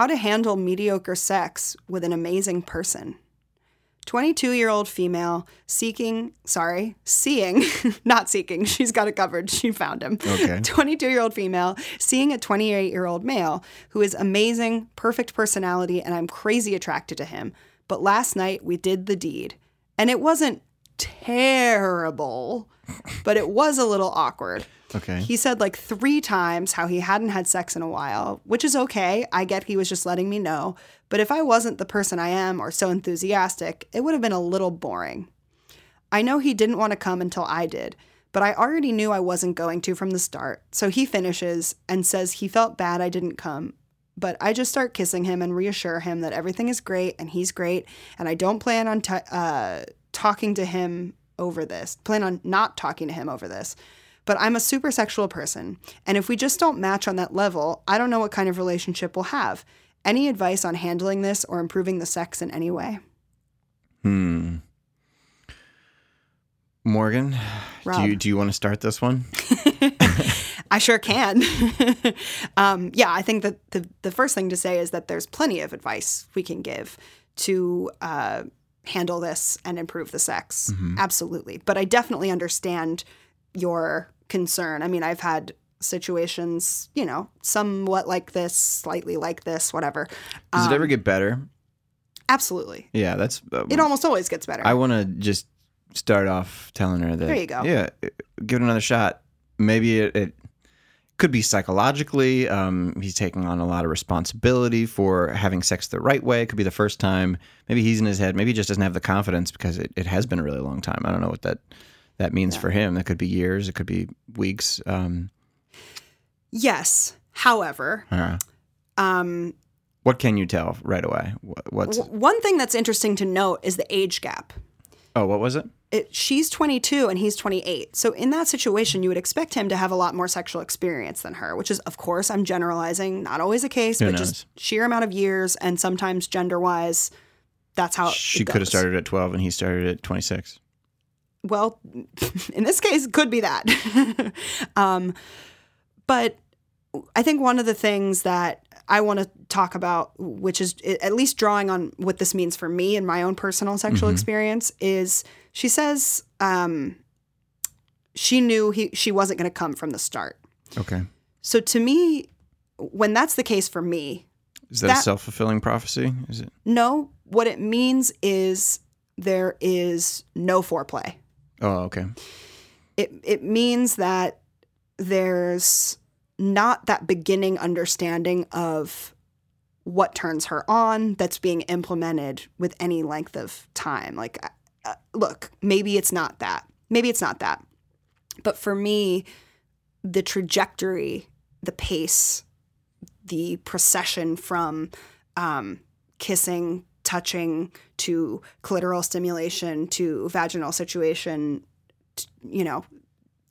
How to handle mediocre sex with an amazing person. 22 year old female seeking, sorry, seeing, not seeking, she's got it covered. She found him. Okay. 22 year old female seeing a 28 year old male who is amazing, perfect personality, and I'm crazy attracted to him. But last night we did the deed. And it wasn't terrible, but it was a little awkward. Okay. He said like three times how he hadn't had sex in a while, which is okay. I get he was just letting me know. But if I wasn't the person I am or so enthusiastic, it would have been a little boring. I know he didn't want to come until I did, but I already knew I wasn't going to from the start. So he finishes and says he felt bad I didn't come. But I just start kissing him and reassure him that everything is great and he's great. And I don't plan on t- uh, talking to him over this, plan on not talking to him over this. But I'm a super sexual person. And if we just don't match on that level, I don't know what kind of relationship we'll have. Any advice on handling this or improving the sex in any way? Hmm. Morgan, do you do you want to start this one? I sure can. um, yeah, I think that the, the first thing to say is that there's plenty of advice we can give to uh, handle this and improve the sex. Absolutely. But I definitely understand your concern. I mean, I've had situations, you know, somewhat like this, slightly like this, whatever. Does Um, it ever get better? Absolutely. Yeah, that's. Uh, It almost always gets better. I want to just start off telling her that. There you go. Yeah, give it another shot. Maybe it, it could be psychologically. Um, he's taking on a lot of responsibility for having sex the right way. It could be the first time. Maybe he's in his head. Maybe he just doesn't have the confidence because it, it has been a really long time. I don't know what that that means for him. That could be years. It could be weeks. Um, yes. However, uh, um, what can you tell right away? What, what's one thing that's interesting to note is the age gap. Oh, what was it? it, she's 22 and he's 28. So in that situation, you would expect him to have a lot more sexual experience than her, which is, of course, I'm generalizing, not always a case, Who but knows? just sheer amount of years and sometimes gender wise, that's how She could have started at twelve, and he started at twenty six. Well, in this case, could be that. um, but I think one of the things that I want to talk about, which is at least drawing on what this means for me and my own personal sexual Mm-hmm. experience, is she says um, she knew he she wasn't going to come from the start. Okay. So to me, when that's the case for me, Is that, a That- self fulfilling prophecy? Is it? no, what it means is there is no foreplay. Oh, okay. it it means that there's not that beginning understanding of what turns her on that's being implemented with any length of time. Like uh, look maybe it's not that. Maybe it's not that. But for me the trajectory the pace the procession from um, kissing touching to clitoral stimulation to vaginal situation t- you know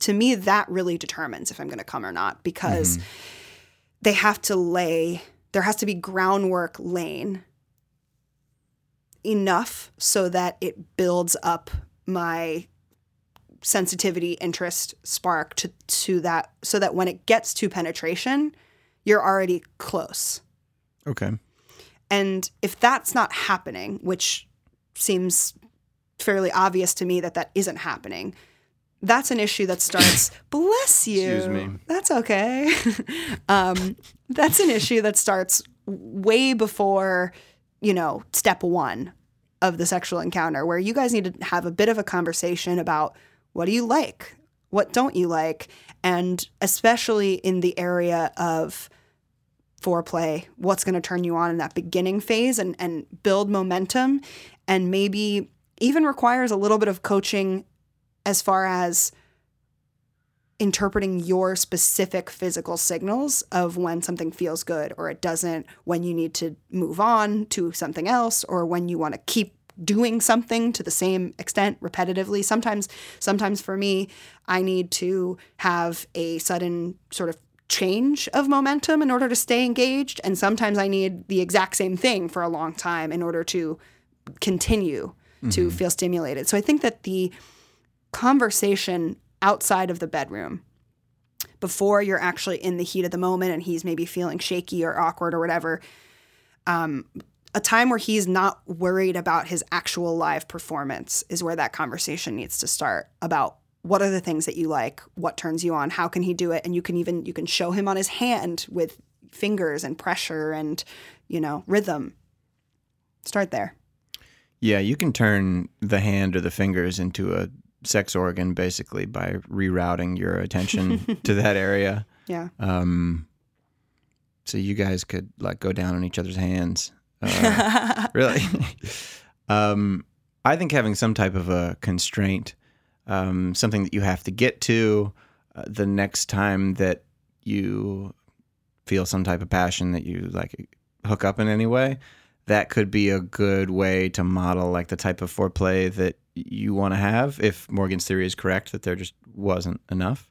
to me that really determines if i'm going to come or not because mm-hmm. they have to lay there has to be groundwork laying enough so that it builds up my sensitivity interest spark to to that so that when it gets to penetration you're already close Okay. and if that's not happening, which seems fairly obvious to me that that isn't happening, that's an issue that starts. bless you. Excuse me. That's okay. um, that's an issue that starts way before, you know, step one of the sexual encounter, where you guys need to have a bit of a conversation about what do you like, what don't you like, and especially in the area of foreplay, what's going to turn you on in that beginning phase and, and build momentum, and maybe even requires a little bit of coaching as far as interpreting your specific physical signals of when something feels good or it doesn't, when you need to move on to something else, or when you want to keep doing something to the same extent repetitively. Sometimes sometimes for me, I need to have a sudden sort of change of momentum in order to stay engaged and sometimes I need the exact same thing for a long time in order to continue to mm-hmm. feel stimulated. So I think that the conversation outside of the bedroom before you're actually in the heat of the moment and he's maybe feeling shaky or awkward or whatever um, a time where he's not worried about his actual live performance is where that conversation needs to start about what are the things that you like what turns you on how can he do it? And you can even you can show him on his hand with fingers and pressure and you know rhythm. Start there. Yeah, you can turn the hand or the fingers into a sex organ basically by rerouting your attention to that area. yeah Um, so you guys could like go down on each other's hands. Uh, really? um, I think having some type of a constraint, um, something that you have to get to uh, the next time that you feel some type of passion that you like hook up in any way, that could be a good way to model like the type of foreplay that you want to have. If Morgan's theory is correct, that there just wasn't enough.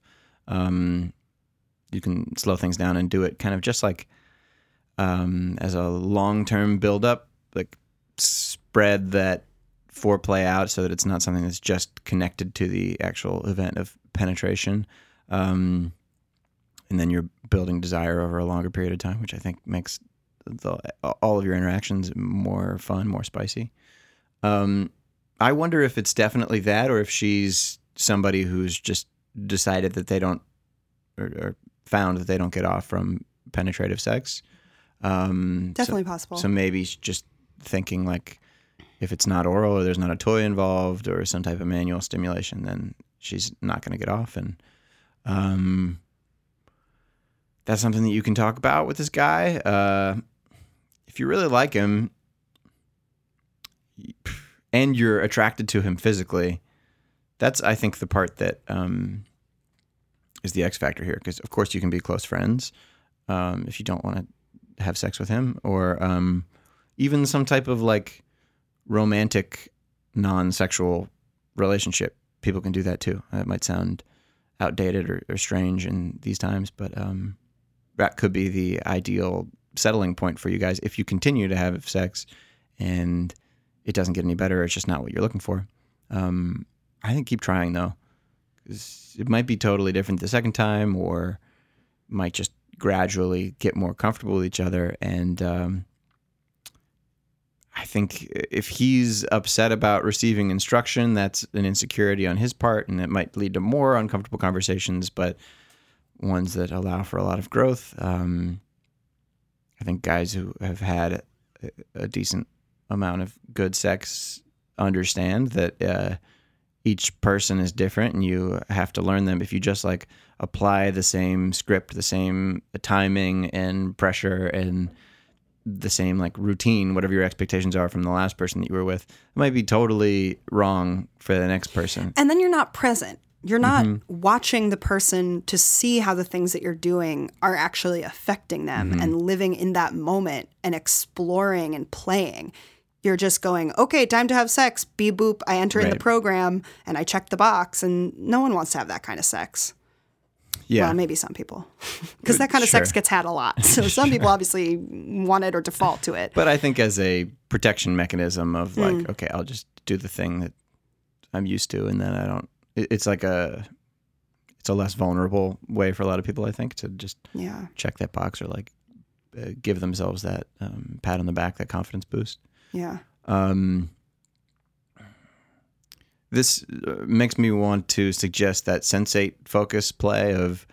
Um, you can slow things down and do it kind of just like um, as a long term build up, like spread that foreplay out so that it's not something that's just connected to the actual event of penetration. Um, and then you're building desire over a longer period of time, which I think makes the, all of your interactions more fun, more spicy. Um, I wonder if it's definitely that, or if she's somebody who's just decided that they don't, or, or found that they don't get off from penetrative sex. Um, so- definitely possible so maybe she's just thinking like, if it's not oral or there's not a toy involved or some type of manual stimulation, then she's not going to get off. And um, that's something that you can talk about with this guy. Uh, if you really like him and you're attracted to him physically, that's I think the part that um, is the X factor here. Because of course you can be close friends um, if you don't want to have sex with him, or um, even some type of like romantic, non-sexual relationship. People can do that too. It might sound outdated or, or strange in these times, but um, that could be the ideal settling point for you guys if you continue to have sex and it doesn't get any better. It's just not what you're looking for. Um, I think keep trying though, 'cause it might be totally different the second time, or might just gradually get more comfortable with each other. And um, I think if he's upset about receiving instruction, that's an insecurity on his part, and it might lead to more uncomfortable conversations, but ones that allow for a lot of growth. Um, I think guys who have had a, a decent amount of good sex understand that uh, each person is different and you have to learn them if you just like apply the same script the same timing and pressure and the same like routine whatever your expectations are from the last person that you were with it might be totally wrong for the next person And then you're not present. You're not watching the person to see how the things that you're doing are actually affecting them and living in that moment and exploring and playing. You're just going, okay, time to have sex. Beep boop. I enter in the program and I check the box, and no one wants to have that kind of sex. yeah Well, maybe some people, because that kind of sex gets had a lot. So some people obviously want it or default to it. But I think as a protection mechanism of like, okay, I'll just do the thing that I'm used to, and then I don't. It's like a, it's a less vulnerable way for a lot of people, I think, to just Yeah. check that box or like uh, give themselves that um, pat on the back, that confidence boost. Yeah. Um, this uh, makes me want to suggest that sensate focus play of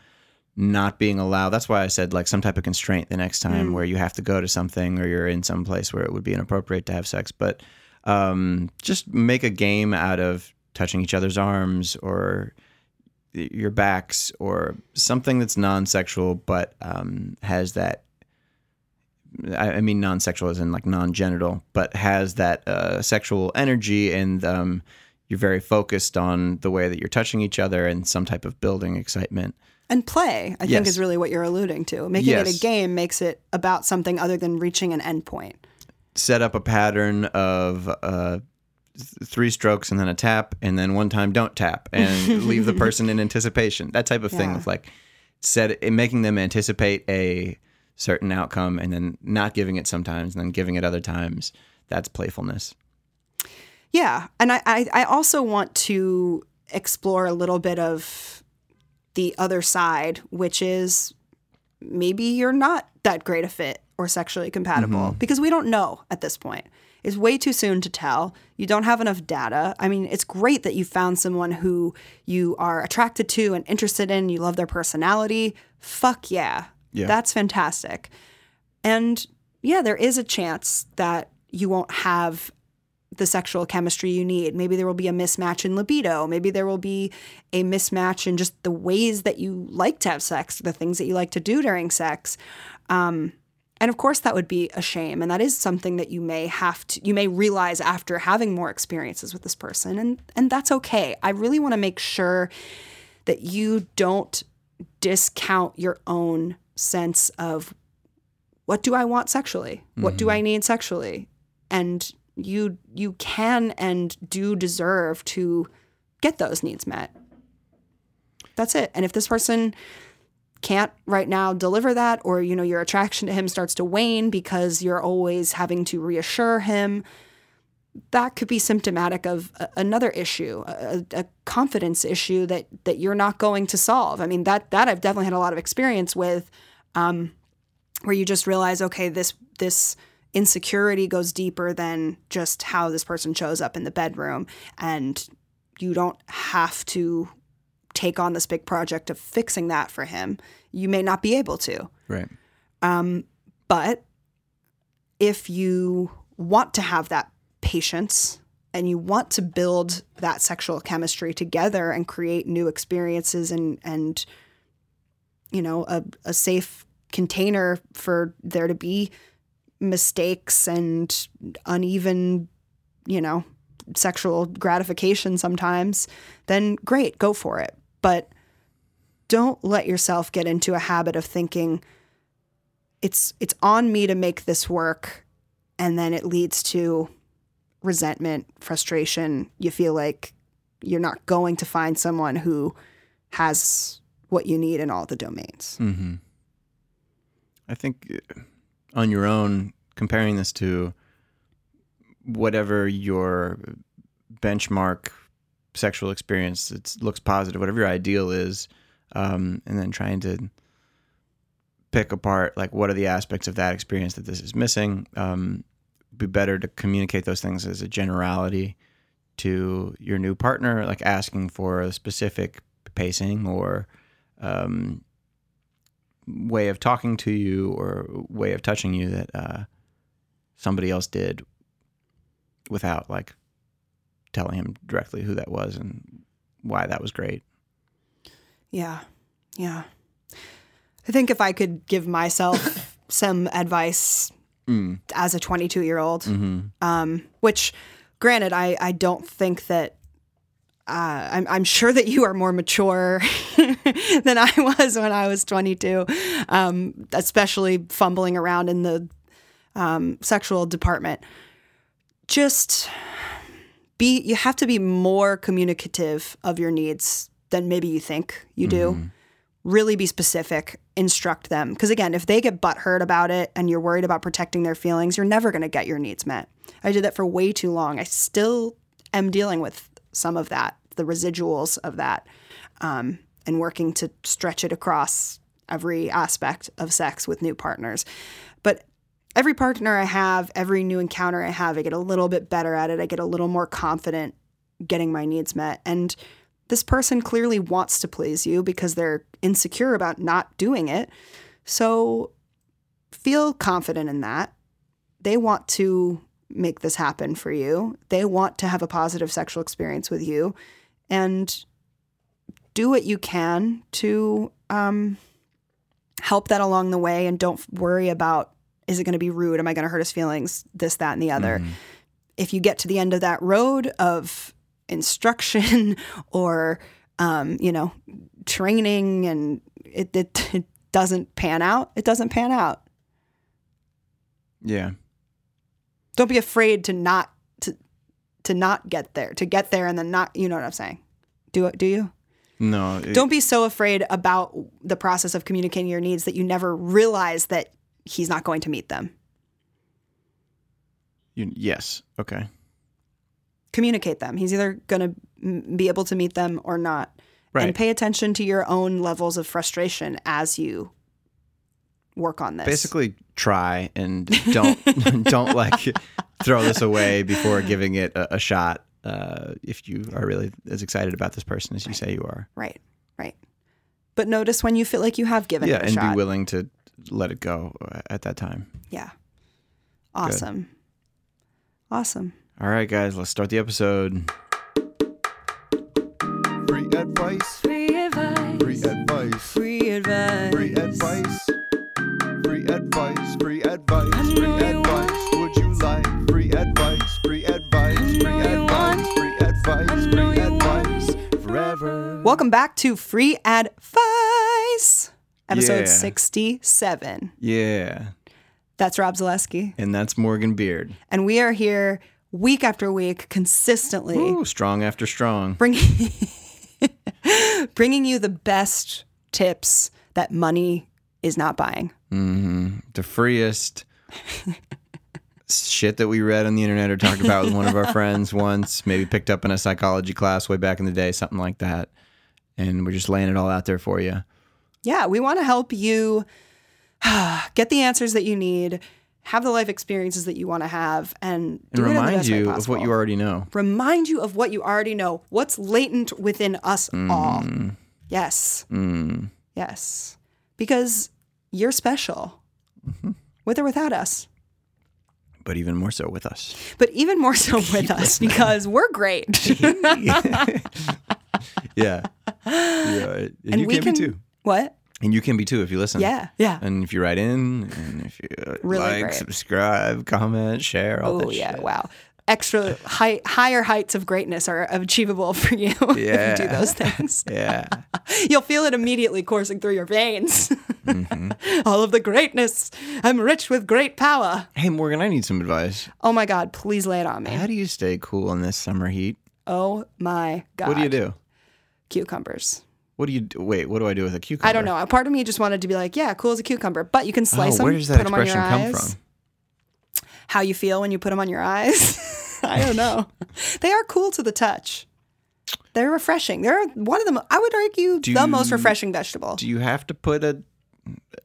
not being allowed. That's why I said like some type of constraint the next time where you have to go to something or you're in some place where it would be inappropriate to have sex. But um, just make a game out of touching each other's arms or your backs or something that's non-sexual but um, has that I, mean non-sexual as in like non-genital, but has that uh, sexual energy, and um, you're very focused on the way that you're touching each other and some type of building excitement. And play, I think, is really what you're alluding to. Making it a game makes it about something other than reaching an endpoint. Set up a pattern of uh, three strokes and then a tap, and then one time don't tap, and leave the person in anticipation. That type of thing of like set making them anticipate a certain outcome, and then not giving it sometimes, and then giving it other times. That's playfulness. Yeah. And I, I, I also want to explore a little bit of the other side, which is maybe you're not that great a fit, or sexually compatible mm-hmm. because we don't know at this point. It's way too soon to tell. You don't have enough data. I mean, it's great that you found someone who you are attracted to and interested in, you love their personality. Fuck yeah. Yeah. That's fantastic. And yeah, there is a chance that you won't have the sexual chemistry you need. Maybe there will be a mismatch in libido. Maybe there will be a mismatch in just the ways that you like to have sex, the things that you like to do during sex. Um, and of course, that would be a shame. And that is something that you may have to, you may realize after having more experiences with this person. And, and that's okay. I really want to make sure that you don't discount your own sense of what do I want sexually? What do I mm-hmm. need sexually? And you you can and do deserve to get those needs met. That's it. And if this person can't right now deliver that or you know your attraction to him starts to wane because you're always having to reassure him, that could be symptomatic of a- another issue, a, a confidence issue that that you're not going to solve. I mean that that I've definitely had a lot of experience with um, where you just realize, okay, this this insecurity goes deeper than just how this person shows up in the bedroom, and you don't have to take on this big project of fixing that for him. You may not be able to, Right. but if you want to have that patience and you want to build that sexual chemistry together and create new experiences and and you know a, a safe container for there to be mistakes and uneven you know sexual gratification sometimes then great go for it. But don't let yourself get into a habit of thinking it's it's on me to make this work and then it leads to resentment frustration you feel like you're not going to find someone who has what you need in all the domains Mm-hmm. I think uh, on your own, comparing this to whatever your benchmark sexual experience it looks positive, whatever your ideal is, um, and then trying to pick apart like what are the aspects of that experience that this is missing. Um, be better to communicate those things as a generality to your new partner, like asking for a specific pacing or um, way of talking to you or way of touching you that uh, somebody else did without like telling him directly who that was and why that was great. Yeah. Yeah. I think if I could give myself some advice Mm. as a 22 year old, hmm um, which granted, I, I don't think that. Uh, I'm, I'm sure that you are more mature than I was when I was 22, um, especially fumbling around in the um, sexual department. Just be, you have to be more communicative of your needs than maybe you think you do really be specific, instruct them. Because again, if they get butthurt about it and you're worried about protecting their feelings, you're never going to get your needs met. I did that for way too long. I still am dealing with some of that, the residuals of that, um, and working to stretch it across every aspect of sex with new partners. But every partner I have, every new encounter I have, I get a little bit better at it. I get a little more confident getting my needs met. And this person clearly wants to please you because they're insecure about not doing it. So feel confident in that. They want to make this happen for you. They want to have a positive sexual experience with you. And do what you can to um, help that along the way. And don't worry about is it going to be rude? Am I going to hurt his feelings? This, that, and the other. If you get to the end of that road of instruction or um, you know training and it, it, it doesn't pan out it doesn't pan out Yeah. don't be afraid to not to to not get there to get there and then not you know what i'm saying do do you No. it- don't be so afraid about the process of communicating your needs that you never realize that he's not going to meet them you, yes. Okay. Communicate them he's either going to be able to meet them or not Right. and pay attention to your own levels of frustration as you work on this. Basically, try and don't don't like throw this away before giving it a, a shot. Uh, if you are really as excited about this person as you say you are, Right. Right. But notice when you feel like you have given yeah, it a and shot. be willing to let it go uh, at that time. Yeah. Awesome. Awesome. All right, guys, let's start the episode. Free advice. Free advice. Free advice. Free advice. Free advice. Free advice. Free advice. Free advice. Would you like free advice? Free advice. Free advice. Free advice. Free advice. Forever. Welcome back to Free Advice, episode Yeah. 67. Yeah, That's Rob Zaleski. and that's Morgan Beard. And we are here week after week, consistently Ooh, strong after strong. bringing, bringing you the best tips that money is not buying. hmm The freest shit that we read on the internet or talked about with one of our friends once, maybe picked up in a psychology class way back in the day, something like that. And we're just laying it all out there for you. Yeah, we want to help you get the answers that you need, have the life experiences that you want to have, and, And do it in the remind you of what you already know. remind you of what you already know, what's latent within us all. Mm, Yes, mm. yes, because you're special, Mm-hmm. with or without us. But even more so with us. But even more so with us because we're great. Yeah. yeah. And, and you we can, can be too. What? And you can be too if you listen. Yeah, yeah. And if you write in, and if you uh, Really like, great. subscribe, comment, share, all Oh that yeah! shit. Wow. Extra high, higher heights of greatness are achievable for you if you Yeah. do those things. Yeah. You'll feel it immediately coursing through your veins. Mm-hmm. All of the greatness. I'm rich with great power. Hey, Morgan, I need some advice. Oh my God! Please lay it on me. How do you stay cool in this summer heat? Oh my God! What do you do? Cucumbers. What do you do? Wait, what do I do with a cucumber? I don't know. A part of me just wanted to be like, yeah, cool as a cucumber, but you can slice Oh, them. where does that put them on your expression come eyes. from? How you feel when you put them on your eyes? I don't know. they are cool to the touch. They're refreshing. They're one of the. I would argue Do the most refreshing vegetable. Do you have to put a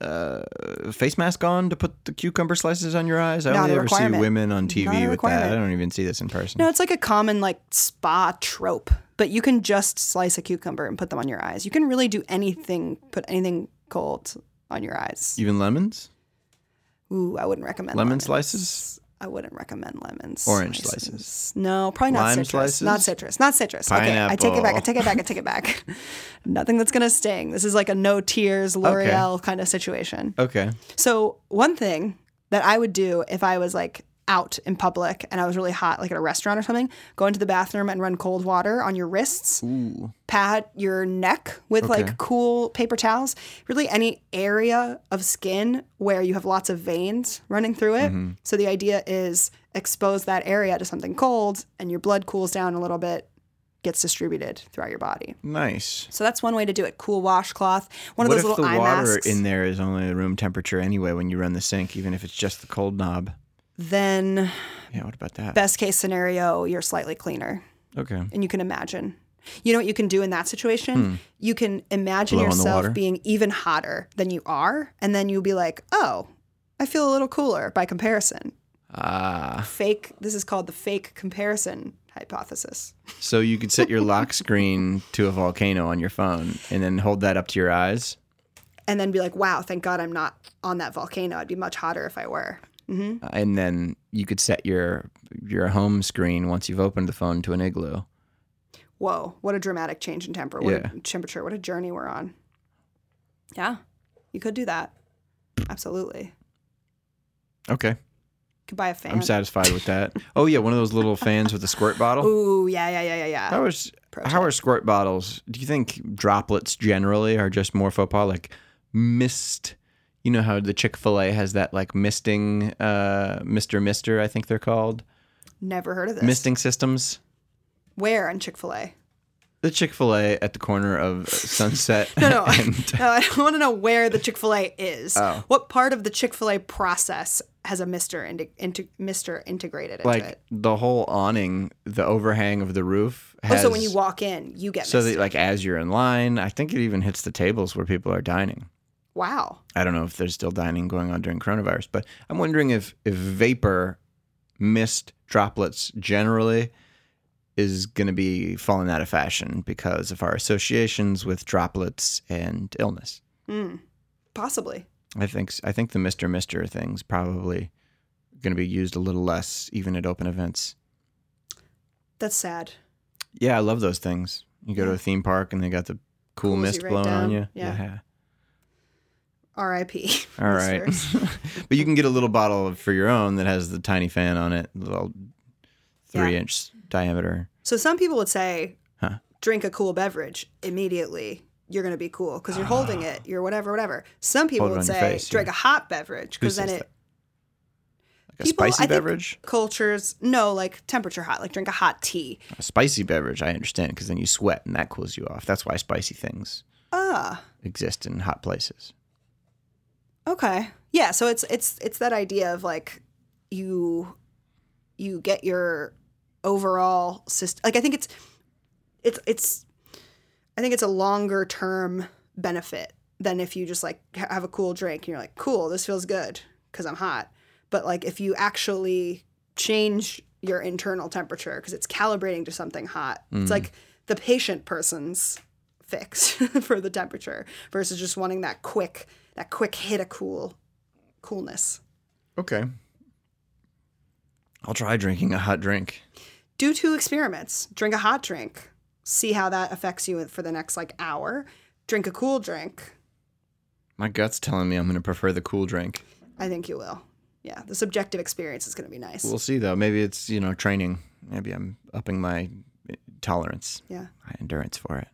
uh, face mask on to put the cucumber slices on your eyes? I Not only a ever see women on TV with that. I don't even see this in person. No, it's like a common like spa trope, but you can just slice a cucumber and put them on your eyes. You can really do anything, put anything cold on your eyes. Even lemons? Ooh, I wouldn't recommend Lemon lemons. slices? I wouldn't recommend lemons. Orange slices? No, probably not Lime citrus. slices? Not citrus. Not citrus. Okay, I take it back. I take it back. I take it back. Nothing that's gonna sting. This is like a no tears L'Oreal kind of situation. Okay. So one thing that I would do if I was like out in public and I was really hot, like at a restaurant or something, go into the bathroom and run cold water on your wrists, Ooh. pat your neck with Okay. like cool paper towels, really any area of skin where you have lots of veins running through it. Mm-hmm. So the idea is expose that area to something cold and your blood cools down a little bit, gets distributed throughout your body. Nice. So that's one way to do it. Cool washcloth, one of what those if little the eye water masks. in there is only room temperature anyway when you run the sink, even if it's just the cold knob? Then Yeah, what about that? best case scenario, you're slightly cleaner Okay. and you can imagine. You know what you can do in that situation? You can imagine Hmm. Blow on the water? yourself being even hotter than you are, and then you'll be like, oh, I feel a little cooler by comparison. Ah. Fake, this is called the fake comparison hypothesis. So you could set your lock screen to a volcano on your phone and then hold that up to your eyes. And then be like, wow, thank God I'm not on that volcano. I'd be much hotter if I were. Hmm Uh, and then you could set your your home screen once you've opened the phone to an igloo. Whoa, what a dramatic change in temper. What Yeah. a temperature. What a journey we're on. Yeah, you could do that. Absolutely. Okay, could buy a fan. I'm satisfied with that. Oh yeah, one of those little fans with a squirt bottle. Ooh, yeah, yeah, yeah, yeah, yeah. How is Pro how are squirt bottles? Do you think droplets generally are just more faux pas, like mist? You know how the Chick Fil A has that like misting, uh, Mister Mister, I think they're called Never heard of this. misting systems. Where on Chick Fil A? The Chick Fil A at the corner of Sunset. No, no, and no. I don't want to know where the Chick Fil A is. Oh. What part of the Chick Fil A process has a Mister into, into Mister integrated into like it? the whole awning, the overhang of the roof. Oh, so when you walk in, you get so that like as you're in line, I think it even hits the tables where people are dining. Wow. I don't know if there's still dining going on during coronavirus, but I'm wondering if if vapor, mist droplets generally is going to be falling out of fashion because of our associations with droplets and illness. Mm. Possibly. I think I think the Mister Mister thing's probably going to be used a little less even at open events. That's sad. Yeah, I love those things. You go to a theme park and they got the cool Cools mist blowing down. on you. Yeah. R.I.P. All right. but you can get a little bottle of- for your own that has the tiny fan on it, little Yeah. three inch diameter. So some people would say, Huh. drink a cool beverage immediately. You're going to be cool because you're holding it. You're whatever, whatever. Some people Hold would say, face, drink yeah. a hot beverage because then it that? Like a People- I spicy think- beverage? cultures no like temperature hot, like drink a hot tea. A spicy beverage, I understand, because then you sweat and that cools you off. That's why spicy things Ah, exist in hot places. Okay, yeah. So it's it's it's that idea of like you you get your overall system. Like I think it's it's it's I think it's a longer term benefit than if you just like have a cool drink and you're like, cool, this feels good because I'm hot. But like if you actually change your internal temperature because it's calibrating to something hot, it's mm. like the patient person's fix for the temperature versus just wanting that quick that quick hit of cool coolness. Okay. I'll try drinking a hot drink. do two experiments. Drink a hot drink. See how that affects you for the next like hour. Drink a cool drink. My gut's telling me I'm going to prefer the cool drink. I think you will. Yeah, the subjective experience is going to be nice. We'll see, though. Maybe it's, you know, training. Maybe I'm upping my eh, tolerance, yeah. my endurance for it.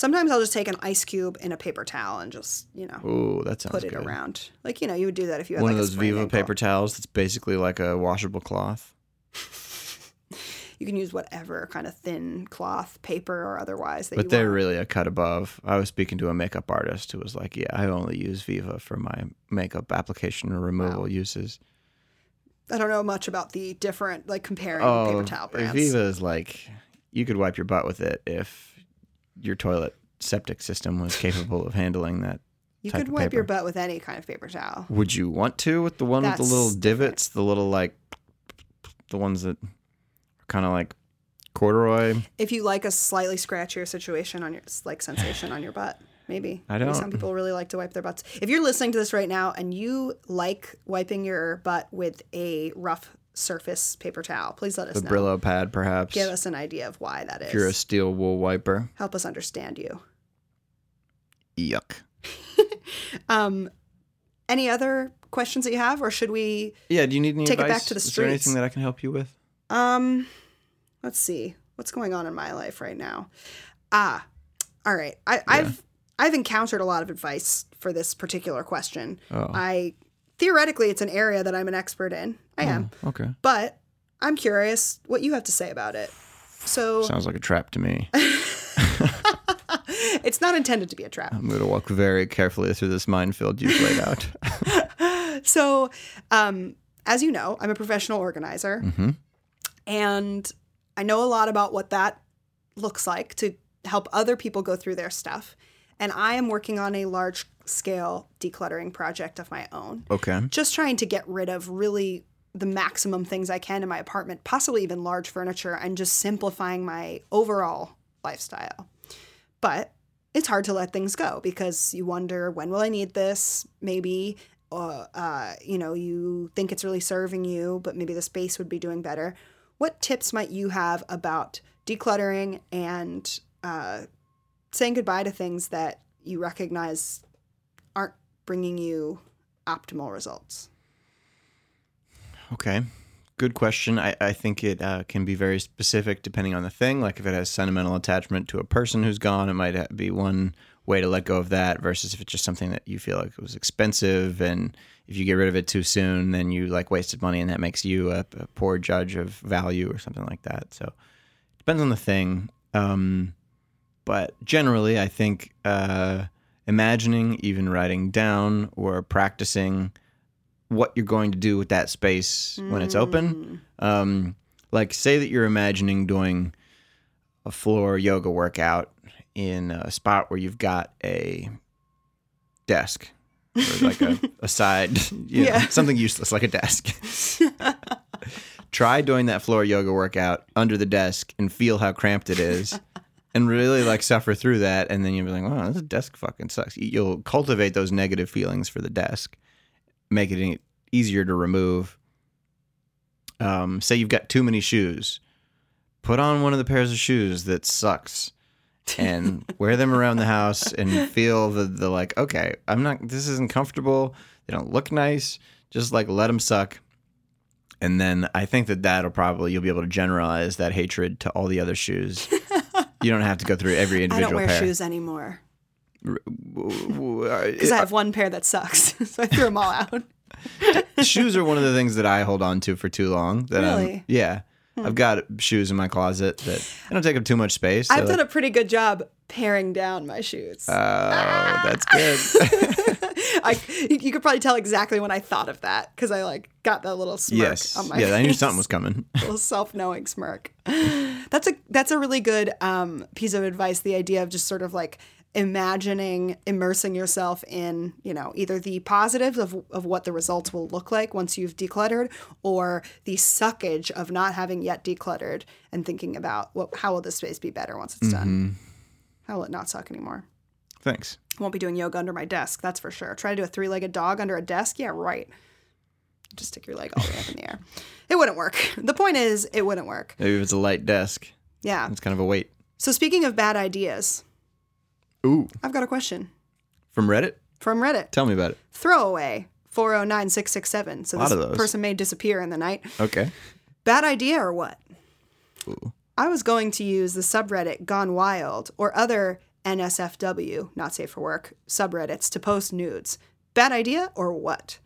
Sometimes I'll just take an ice cube in a paper towel and just, you know, Ooh, that sounds put it good. around. Like, you know, you would do that if you had One like of those Viva ankle. paper towels that's basically like a washable cloth. You can use whatever kind of thin cloth, paper or otherwise that But they're want. really a cut above. I was speaking to a makeup artist who was like, "Yeah, I only use Viva for my makeup application or removal Wow. uses." I don't know much about the different like comparing Oh, paper towel brands. Viva is like you could wipe your butt with it if your toilet septic system was capable of handling that. you could wipe your butt with any kind of paper towel. Would you want to with the one with the little That's different. divots, the little like the ones that are kind of like corduroy? if you like a slightly scratchier situation on your like sensation on your butt maybe I don't. some people really like to wipe their butts if you're listening to this right now and you like wiping your butt with a rough surface paper towel please let us The know Brillo pad, perhaps. give us an idea of why that is. if you're a steel wool wiper. help us understand you Yuck. um any other questions that you have or should we Yeah. Do you need any Take it back to the Is there anything that I can help you with? Um, let's see what's going on in my life right now. Ah, all right. I, I've I've encountered a lot of advice for this particular question. Oh. I theoretically, it's an area that I'm an expert in. I am, Okay. but I'm curious what you have to say about it. So Sounds like a trap to me. it's not intended to be a trap. I'm going to walk very carefully through this minefield you've laid out. So, um, as you know, I'm a professional organizer, Mhm. and I know a lot about what that looks like to help other people go through their stuff. And I am working on a large scale decluttering project of my own, Okay. just trying to get rid of really the maximum things I can in my apartment, possibly even large furniture, and just simplifying my overall lifestyle. But it's hard to let things go because you wonder when will I need this? Maybe, uh, uh, you know, you think it's really serving you, but maybe the space would be doing better. What tips might you have about decluttering and uh, saying goodbye to things that you recognize aren't bringing you optimal results? Okay. Good question. I, I think it uh, can be very specific depending on the thing. Like if it has sentimental attachment to a person who's gone, it might be one way to let go of that versus if it's just something that you feel like it was expensive and if you get rid of it too soon, then you like wasted money and that makes you a, a poor judge of value or something like that. So depends on the thing. Um, but generally, I think uh, imagining, even writing down or practicing what you're going to do with that space when it's open. Um, like, say that you're imagining doing a floor yoga workout in a spot where you've got a desk or like a, a side, you know, Yeah. something useless like a desk. Try doing that floor yoga workout under the desk and feel how cramped it is. And really like suffer through that, and then you'll be like, "Wow, this desk fucking sucks." You'll cultivate those negative feelings for the desk, make it easier to remove. Um, say you've got too many shoes, put on one of the pairs of shoes that sucks, and wear them around the house and feel the the like. Okay, I'm not. This isn't comfortable. They don't look nice. Just like let them suck. And then I think that that'll probably you'll be able to generalize that hatred to all the other shoes. you don't have to go through every individual. I don't wear pair. shoes anymore Because I have one pair that sucks, so I threw them all out. shoes are one of the things that I hold on to for too long. That I'm- Really? Hmm. yeah. I've got shoes in my closet that they don't take up too much space. I've done a pretty good job paring down my shoes. oh, that's good. I, you could probably tell exactly when I thought of that because I like got that little smirk yes. on my face. Yeah, I knew something was coming. little self-knowing smirk. That's a that's a really good um, piece of advice. The idea of just sort of like imagining immersing yourself in you know either the positives of, of what the results will look like once you've decluttered or the suckage of not having yet decluttered and thinking about what how will this space be better once it's done? Mm-hmm. How will it not suck anymore? Thanks. won't be doing yoga under my desk that's for sure. Try to do a three-legged dog under a desk? Yeah right. Just stick your leg all the way up in the air. It wouldn't work. The point is it wouldn't work. Maybe if it's a light desk, yeah. It's kind of a weight. so speaking of bad ideas Ooh, i've got a question from Reddit? from reddit Tell me about it. throwaway 409667 so this person may disappear in the night Okay. bad idea or what Ooh. I was going to use the subreddit Gone Wild or other NSFW, not safe for work, subreddits to post nudes. Bad idea or what?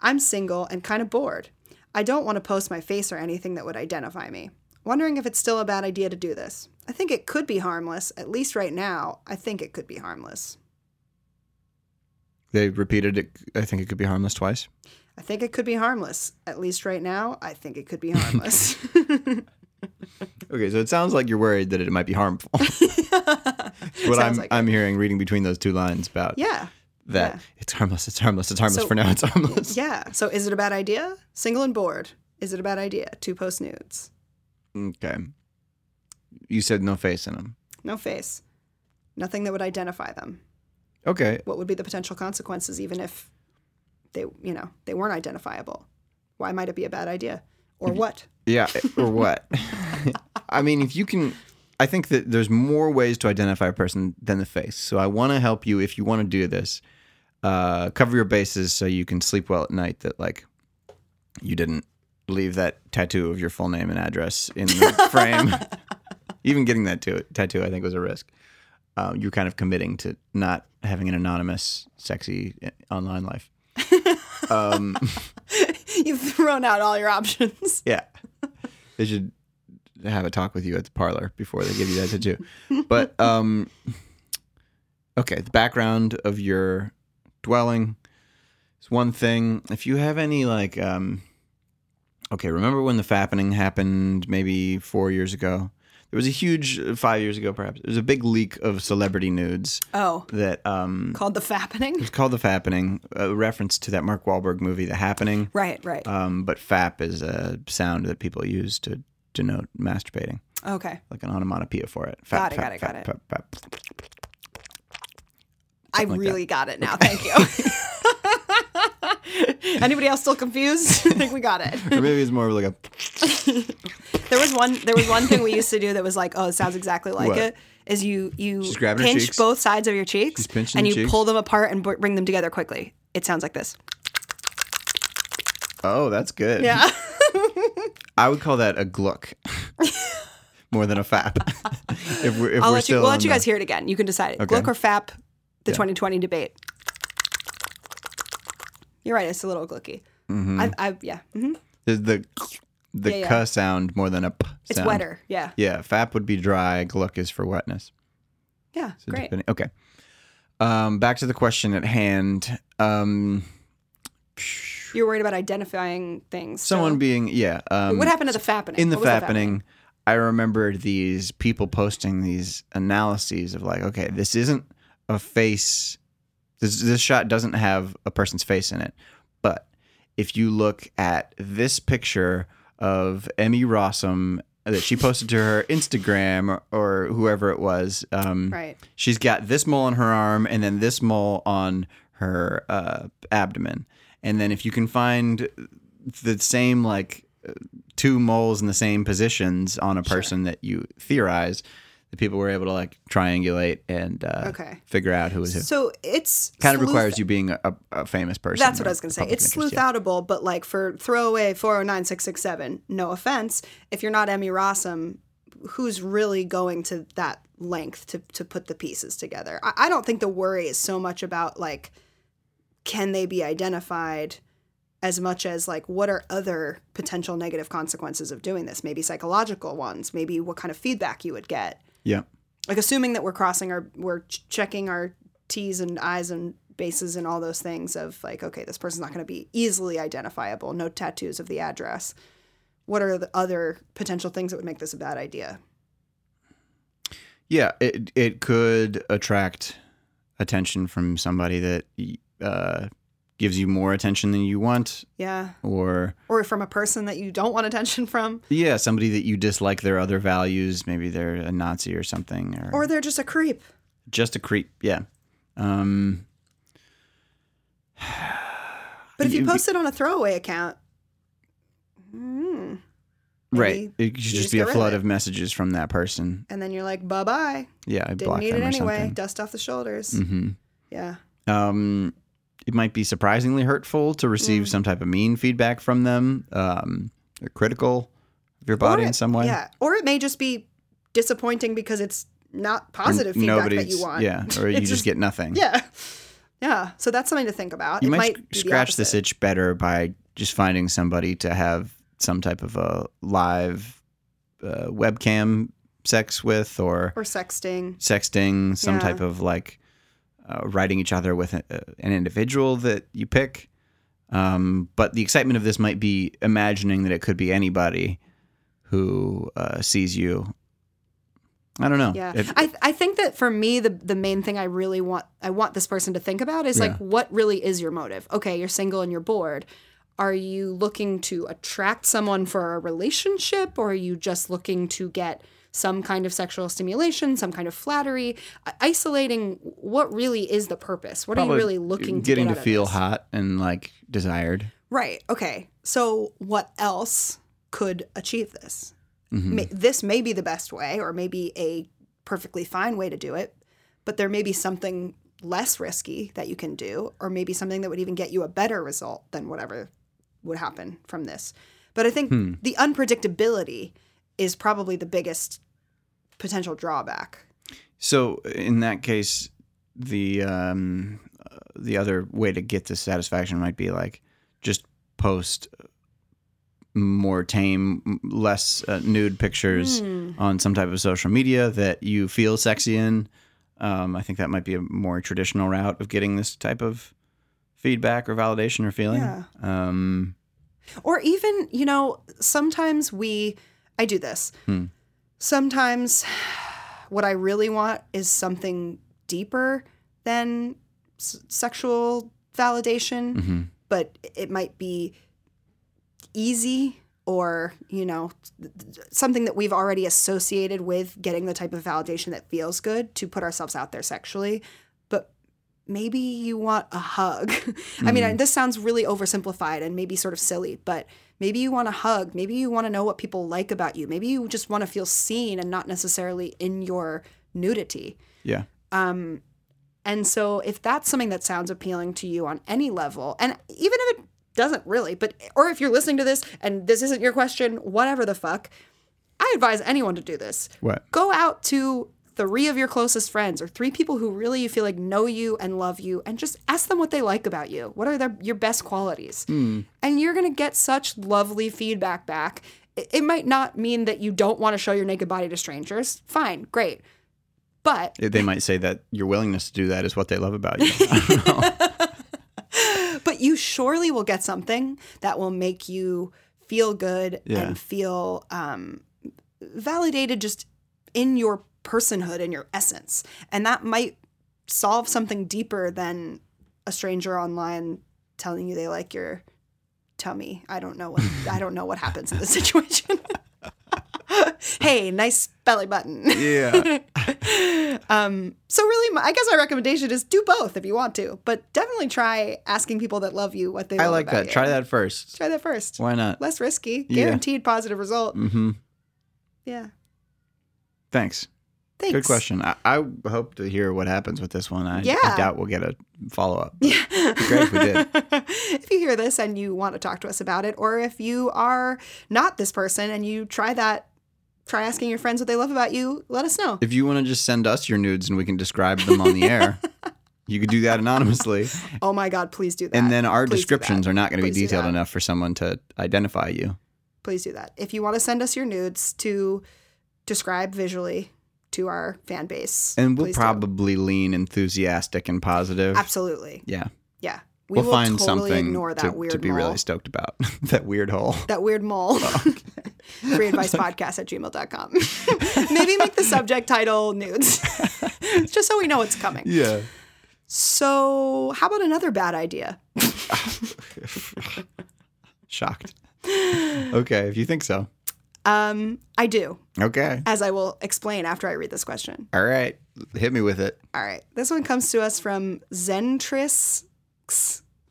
I'm single and kind of bored. I don't want to post my face or anything that would identify me. Wondering if it's still a bad idea to do this. I think it could be harmless, at least right now. I think it could be harmless. They repeated it. I think it could be harmless twice. I think it could be harmless, at least right now. I think it could be harmless. Okay, so it sounds like you're worried that it might be harmful. what I'm like. I'm hearing reading between those two lines about yeah. that yeah. it's harmless, it's harmless, it's harmless So- for now, it's harmless. Yeah. So is it a bad idea? Single and bored. Is it a bad idea to post nudes? Okay. You said no face in them. No face. Nothing that would identify them. Okay. What would be the potential consequences even if they, you know, they weren't identifiable? Why might it be a bad idea? Or what? Yeah, or what? I mean, if you can, I think that there's more ways to identify a person than the face. So I want to help you if you want to do this. Uh, cover your bases so you can sleep well at night. That like you didn't leave that tattoo of your full name and address in the frame. Even getting that to, tattoo, I think, was a risk. Uh, you're kind of committing to not having an anonymous, sexy uh, online life. Um, You've thrown out all your options. Yeah. They should have a talk with you at the parlor before they give you that tattoo. But um okay, the background of your dwelling is one thing. If you have any like um okay, remember when the fappening happened maybe 4 years ago? There was a huge 5 years ago perhaps. There was a big leak of celebrity nudes Oh, that um called the fappening? it's called the fappening, a reference to that Mark Wahlberg movie The Happening. Right, right. Um, but fap is a sound that people use to denote masturbating, Okay. like an onomatopoeia for it. Fap, Got it, fap, got it, got fap, it. fap. I like really got it now. Thank you. Anybody else still confused? I think we got it. Or maybe it's more of like a. There was one. There was one thing we used to do that was like, oh, it sounds exactly like What? it. Is you you She's grabbing her pinch both sides of your cheeks and you cheeks? pull them apart and b- bring them together quickly. It sounds like this. Oh, that's good. Yeah. I would call that a gluck more than a fap. if we're, if I'll we're let you. still We'll let you the- guys hear it again. You can decide. Okay. Gluck or fap, the Yeah. 2020 debate. You're right. It's a little glucky. Mm-hmm. I, I, yeah. hmm There's the the Yeah, yeah. cuh sound more than a p It's wetter. Yeah. Yeah, fap would be dry. Gluck is for wetness. Yeah. So Great. depending- okay. Um, back to the question at hand. Um, You're worried about identifying things. so- someone being yeah. Um, what happened to the fappening? in the fappening, I remember these people posting these analyses of like, okay, this isn't a face This this shot doesn't have a person's face in it, but if you look at this picture of Emmy Rossum that she posted to her Instagram or, or whoever it was, um, Right. she's got this mole on her arm and then this mole on her uh, abdomen. And then if you can find the same like uh, two moles in the same positions on a person that you theorize, the people were able to like triangulate and uh, Okay. figure out who was who. So it's Kind of sleuth- requires you being a, a famous person. That's what I was going to say. It's sleuth yeah. outable, but like for throwaway 409667, no offense, if you're not Emmy Rossum, who's really going to that length to, to put the pieces together? I, I don't think the worry is so much about like, can they be identified as much as like, what are other potential negative consequences of doing this? Maybe psychological ones, maybe what kind of feedback you would get Yeah. like assuming that we're crossing our we're ch- checking our t's and i's and bases and all those things of like okay this person's not going to be easily identifiable no tattoos of the address what are the other potential things that would make this a bad idea Yeah, it it could attract attention from somebody that uh, gives you more attention than you want, yeah or or from a person that you don't want attention from yeah, somebody that you dislike their other values. Maybe they're a Nazi or something, or, or they're just a creep just a creep. Yeah. Um, but if you post it on a throwaway account hmm, right. It could just be a of flood of messages from that person. and then you're like bye-bye Yeah, I didn't blocked need them it or anyway something. dust off the shoulders hmm yeah Um, it might be surprisingly hurtful to receive Mm. some type of mean feedback from them. Um, they're critical of your body Or in some way. Yeah, or it may just be disappointing because it's not Or positive feedback that you want. Yeah, or you It's just, get nothing. yeah, yeah. So that's something to think about. you it might, might, scratch the this itch better by just finding somebody to have some type of a live uh, webcam sex with or or sexting. sexting, some Yeah. type of like uh, writing each other with a, an individual that you pick. Um, but the excitement of this might be imagining that it could be anybody who uh, sees you. I don't know. Yeah, It- I I think that for me the the main thing I really want I want this person to think about is like what really is your motive. Okay, you're single and you're bored. Are you looking to attract someone for a relationship, or are you just looking to get some kind of sexual stimulation, some kind of flattery? Isolating what really is the purpose. What are you really looking to getting get to out of feel hot and like desired. Right. Okay. So what else could achieve this? Mhm. May, this may be the best way, or maybe a perfectly fine way to do it, but there may be something less risky that you can do, or maybe something that would even get you a better result than whatever would happen from this. But I think Hmm. the unpredictability is probably the biggest potential drawback. So in that case, the um, the other way to get this satisfaction might be like just post more tame, less uh, nude pictures Hmm. on some type of social media that you feel sexy in. Um, I think that might be a more traditional route of getting this type of feedback or validation or feeling. Yeah. Um, Or even, you know, sometimes we, I do this. Hmm. Sometimes what I really want is something deeper than s- sexual validation, mhm. but it might be easy or, you know, something that we've already associated with getting the type of validation that feels good to put ourselves out there sexually. But maybe you want a hug. I mean, this sounds really oversimplified and maybe sort of silly, but maybe you want a hug. Maybe you want to know what people like about you. Maybe you just want to feel seen and not necessarily in your nudity. Yeah. Um, and so if that's something that sounds appealing to you on any level, and even if it doesn't really, but or if you're listening to this and this isn't your question, whatever the fuck, I advise anyone to do this. What? Go out to three of your closest friends or three people who really you feel like know you and love you and just ask them what they like about you. What are their your best qualities? And you're going to get such lovely feedback back. It, might not mean that you don't want to show your naked body to strangers. Fine, great. But They might say that your willingness to do that is what they love about you. I don't know. but you surely will get something that will make you feel good Yeah. and feel um, validated just in your personhood and your essence and that might solve something deeper than a stranger online telling you they like your tummy. I don't know what I don't know what happens in this situation. hey, nice belly button. Yeah. um, so really, my, I guess my recommendation is do both if you want to, but definitely try asking people that love you what they I love like that. you. Try that first. Try that first. Why not? Less risky, Yeah. guaranteed positive result. Mm-hmm. Yeah. Thanks. Thanks. Good question. I, I hope to hear what happens with this one. I, Yeah. I doubt we'll get a follow up. Yeah. great if we did. if you hear this and you want to talk to us about it, or if you are not this person and you try that, try asking your friends what they love about you, let us know. If you want to just send us your nudes and we can describe them on the air, you could do that anonymously. Oh my God, please do that. And then our Please descriptions are not going to be detailed enough for someone to identify you. Please do that. If you want to send us your nudes to describe visually to our fan base, And we'll please do. probably lean enthusiastic and positive. absolutely, Yeah. yeah, we we'll find totally something ignore that to, weird to be mole. really stoked about. that weird hole. that weird mole. Free advice podcast at gmail.com. Maybe make the subject title nudes, just so we know what's coming. Yeah. So, how about another bad idea? Shocked. Okay, if you think so. Um, I do, Okay. as I will explain after I read this question. All right. Hit me with it. All right. This one comes to us from Zentris.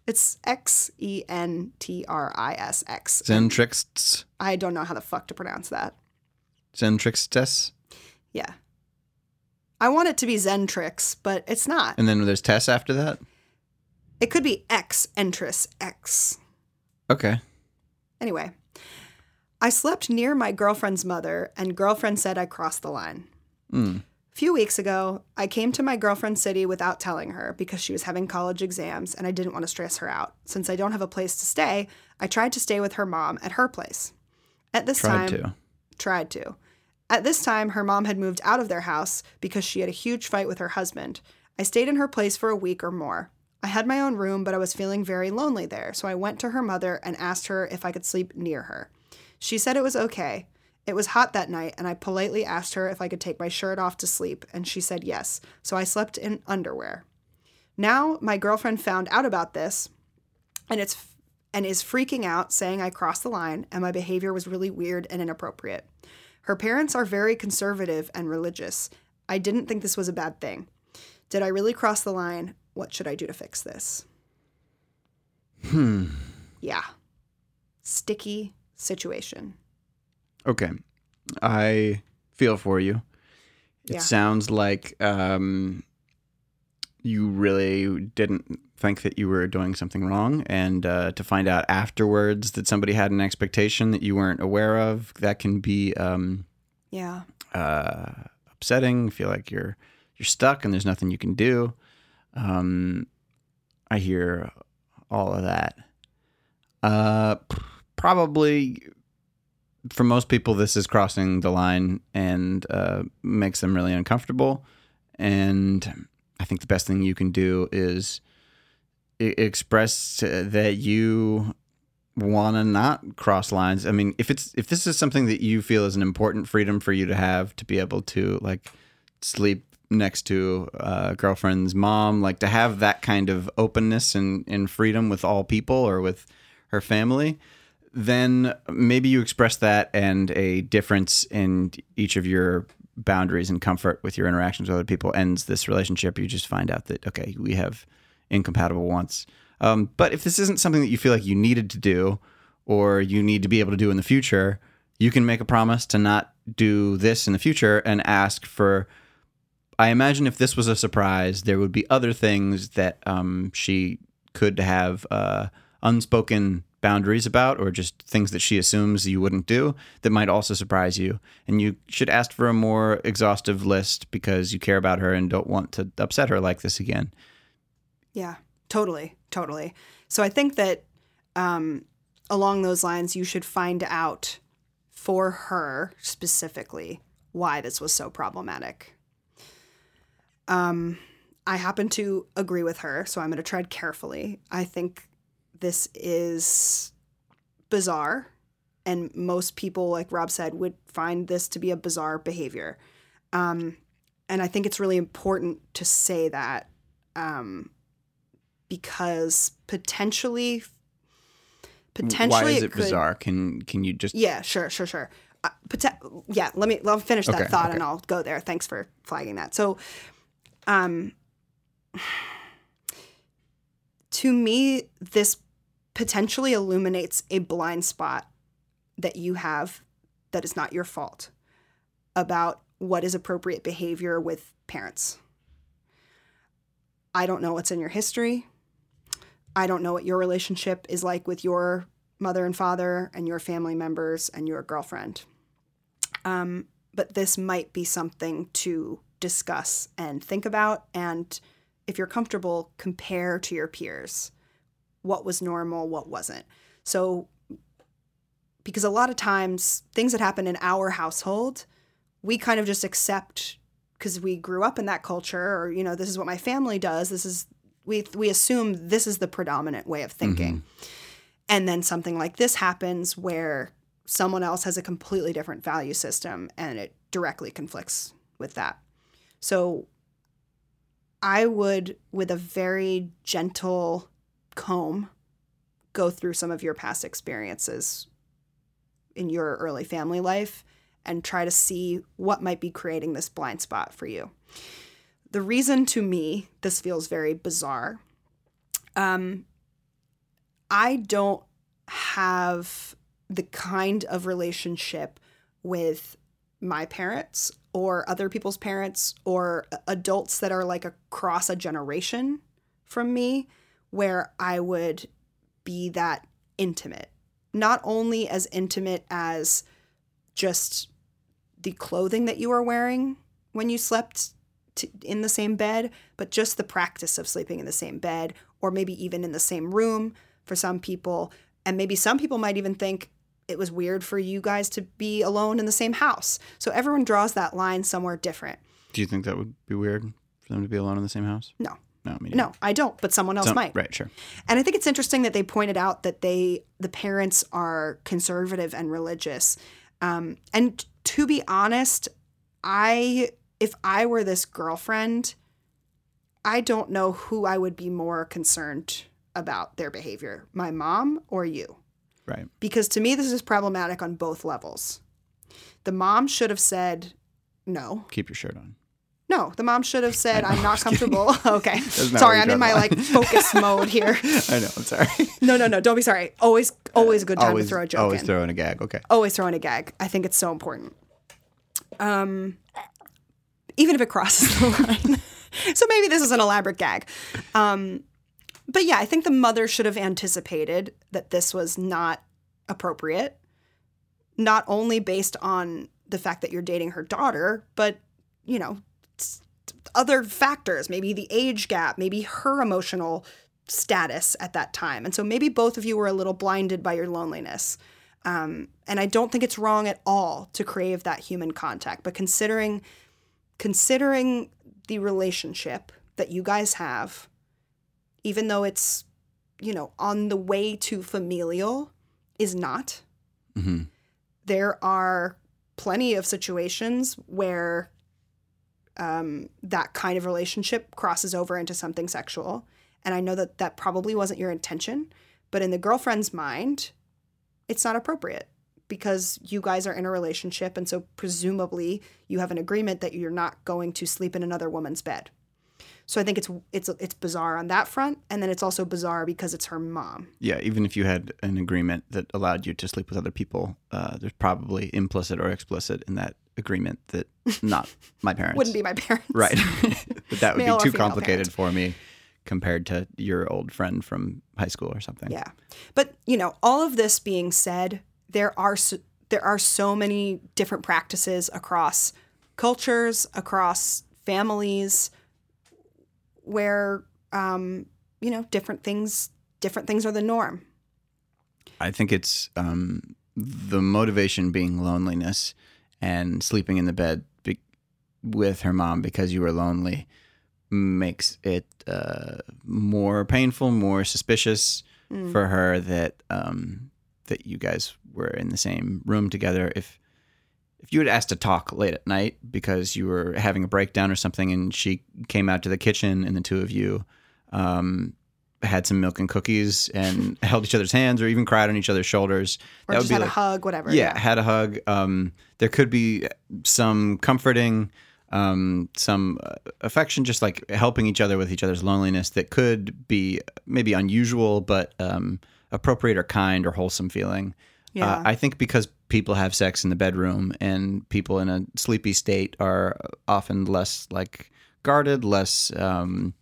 It's X E N T R I S X. Zentrixts. I don't know how the fuck to pronounce that. Zentrixtes. Yeah. I want it to be Zentrix, but it's not. And then there's Tess after that. It could be X Entris X. Okay. Anyway, I slept near my girlfriend's mother, and girlfriend said I crossed the line. Mm. A few weeks ago, I came to my girlfriend's city without telling her because she was having college exams and I didn't want to stress her out. Since I don't have a place to stay, I tried to stay with her mom at her place. At this Tried time, to. tried to. At this time, her mom had moved out of their house because she had a huge fight with her husband. I stayed in her place for a week or more. I had my own room, but I was feeling very lonely there, so I went to her mother and asked her if I could sleep near her. She said it was okay. It was hot that night, and I politely asked her if I could take my shirt off to sleep, and she said yes, so I slept in underwear. Now, my girlfriend found out about this, and it's and is freaking out, saying I crossed the line and my behavior was really weird and inappropriate. Her parents are very conservative and religious. I didn't think this was a bad thing. Did I really cross the line? What should I do to fix this? Hmm. Yeah. Sticky situation. Okay. I feel for you. It Yeah. sounds like um, you really didn't think that you were doing something wrong. And uh, to find out afterwards that somebody had an expectation that you weren't aware of, that can be um, Yeah. uh, upsetting. Feel like you're you're stuck and there's nothing you can do. Um, I hear all of that. Uh, probably for most people, this is crossing the line and uh, makes them really uncomfortable. And I think the best thing you can do is express uh, that you want to not cross lines. I mean, if it's if this is something that you feel is an important freedom for you to have to be able to like sleep next to a girlfriend's mom, like to have that kind of openness and, and freedom with all people or with her family, then maybe you express that and a difference in each of your boundaries and comfort with your interactions with other people ends this relationship. You just find out that, okay, we have incompatible wants. Um, but if this isn't something that you feel like you needed to do or you need to be able to do in the future, you can make a promise to not do this in the future and ask for. I imagine if this was a surprise, there would be other things that um, she could have uh, unspoken boundaries about, or just things that she assumes you wouldn't do that might also surprise you. And you should ask for a more exhaustive list because you care about her and don't want to upset her like this again. Yeah, totally, totally. So I think that um, along those lines, you should find out for her specifically why this was so problematic. Um, I happen to agree with her, so I'm going to tread carefully. I think this is bizarre, and most people, like Rob said, would find this to be a bizarre behavior. Um, and I think it's really important to say that um, because potentially potentially Why is it it could, bizarre? Can can you just Yeah, sure, sure, sure. Uh, yeah, let me. I'll finish that Okay, thought okay. and I'll go there. Thanks for flagging that. So, um, to me, this potentially illuminates a blind spot that you have that is not your fault about what is appropriate behavior with parents. I don't know what's in your history. I don't know what your relationship is like with your mother and father and your family members and your girlfriend. Um, but this might be something to discuss and think about. And if you're comfortable, compare to your peers what was normal, what wasn't. So, because a lot of times things that happen in our household, we kind of just accept because we grew up in that culture, or, you know, this is what my family does. This is, we, we assume this is the predominant way of thinking. Mm-hmm. And then something like this happens where someone else has a completely different value system and it directly conflicts with that. So I would, with a very gentle comb, go through some of your past experiences in your early family life and try to see what might be creating this blind spot for you. The reason to me this feels very bizarre um, I don't have the kind of relationship with my parents or other people's parents or adults that are like across a generation from me where I would be that intimate. Not only as intimate as just the clothing that you were wearing when you slept t- in the same bed, but just the practice of sleeping in the same bed or maybe even in the same room for some people. And maybe some people might even think it was weird for you guys to be alone in the same house. So everyone draws that line somewhere different. Do you think that would be weird for them to be alone in the same house? No. No, I mean No, I don't, but someone else might. Right, sure. And I think it's interesting that they pointed out that they the parents are conservative and religious. Um, and to be honest, I if I were this girlfriend, I don't know who I would be more concerned about their behavior, my mom or you. Right. Because to me this is problematic on both levels. The mom should have said no. Keep your shirt on. No, the mom should have said, know, "I'm not comfortable." okay, not sorry, I'm in my like focus mode here. I know. I'm sorry. No, no, no. Don't be sorry. Always, always a good time always, to throw a joke always in. throw in a gag. Okay. always throw in a gag. I think it's so important. Um, even if it crosses the line. so maybe this is an elaborate gag. Um, but yeah, I think the mother should have anticipated that this was not appropriate, not only based on the fact that you're dating her daughter, but you know, other factors, maybe the age gap, maybe her emotional status at that time. And so maybe both of you were a little blinded by your loneliness. Um, and I don't think it's wrong at all to crave that human contact, but considering considering the relationship that you guys have, even though it's you know on the way to familial, is not. hmm There are plenty of situations where um, that kind of relationship crosses over into something sexual. And I know that that probably wasn't your intention, but in the girlfriend's mind, it's not appropriate because you guys are in a relationship. And so presumably you have an agreement that you're not going to sleep in another woman's bed. So I think it's it's it's bizarre on that front, and then it's also bizarre because it's her mom. Yeah. Even if you had an agreement that allowed you to sleep with other people, uh, there's probably implicit or explicit in that agreement that not my parents Wouldn't be my parents, right. but that would Male be too complicated parent. for me compared to your old friend from high school or something. Yeah. But, you know, all of this being said, there are so, there are so many different practices across cultures, across families where um, you know, different things different things are the norm. I think it's um, the motivation being loneliness and sleeping in the bed be- with her mom because you were lonely makes it uh, more painful, more suspicious Mm. for her that um, that you guys were in the same room together. If if you had asked to talk late at night because you were having a breakdown or something, and she came out to the kitchen and the two of you um, had some milk and cookies and held each other's hands or even cried on each other's shoulders. or just had a hug, whatever. yeah, had a hug. Um, there could be some comforting, um, some uh, affection, just like helping each other with each other's loneliness that could be maybe unusual, but um, appropriate or kind or wholesome feeling. Yeah. Uh, I think because people have sex in the bedroom and people in a sleepy state are often less like guarded, less um,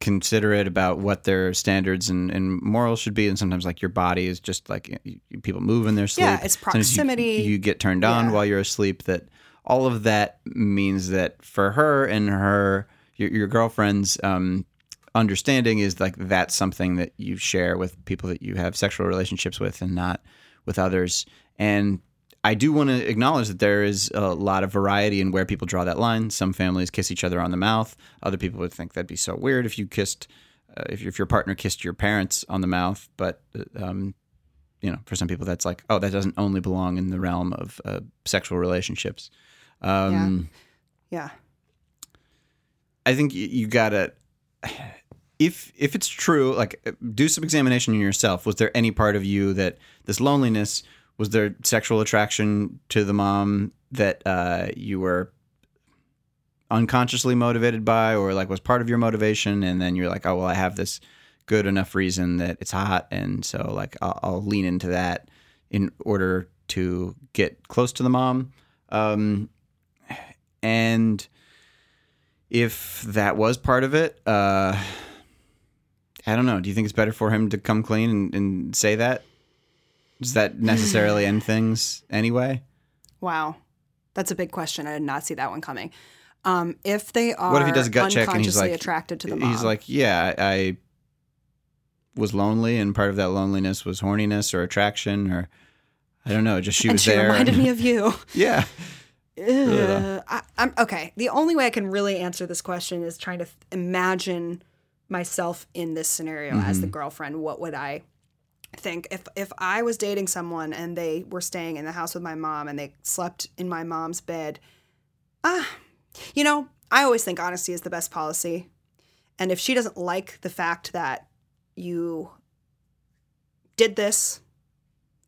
considerate about what their standards and, and morals should be. And sometimes like your body is just like y- y- people move in their sleep. Yeah, it's Sometimes you- proximity. You, get turned on Yeah. while you're asleep. That all of that means that for her and her your, your girlfriend's um, understanding is like that's something that you share with people that you have sexual relationships with and not with others. And I do want to acknowledge that there is a lot of variety in where people draw that line. Some families kiss each other on the mouth. Other people would think that'd be so weird if you kissed, uh, if, if your partner kissed your parents on the mouth. But, uh, um, you know, for some people, that's like, oh, that doesn't only belong in the realm of uh, sexual relationships. Um, Yeah. I think you, you gotta if if it's true, like do some examination in yourself. Was there any part of you that this loneliness was there sexual attraction to the mom that uh, you were unconsciously motivated by, or like was part of your motivation, and then you're like, oh well, I have this good enough reason that it's hot, and so like I'll, I'll lean into that in order to get close to the mom, um, and if that was part of it, uh, I don't know. Do you think it's better for him to come clean and, and say that? Does that necessarily end things anyway? Wow. That's a big question. I did not see that one coming. Um, if they are What if he does a gut check and he's like, attracted to the he's like, yeah, I, I was lonely, and part of that loneliness was horniness or attraction, or I don't know, just she and was she there. reminded and- me of you. yeah. I, I'm okay. The only way I can really answer this question is trying to th- imagine myself in this scenario as Mm-hmm. the girlfriend. What would I think if if I was dating someone and they were staying in the house with my mom and they slept in my mom's bed? Ah, you know, I always think honesty is the best policy. And if she doesn't like the fact that you did this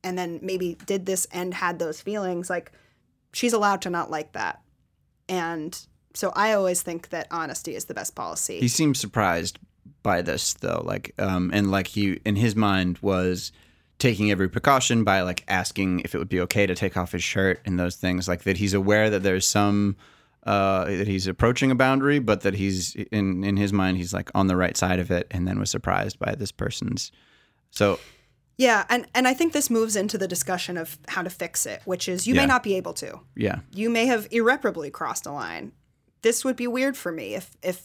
and then maybe did this and had those feelings, like she's allowed to not like that. And so I always think that honesty is the best policy. he seems surprised by this though, like, um, and like he in his mind was taking every precaution by like asking if it would be okay to take off his shirt and those things, like that he's aware that there's some. Uh, that he's approaching a boundary, but that he's in in his mind he's like on the right side of it, and then was surprised by this person's. So yeah, and and I think this moves into the discussion of how to fix it, which is you Yeah. may not be able to. yeah, You may have irreparably crossed a line. This would be weird for me if if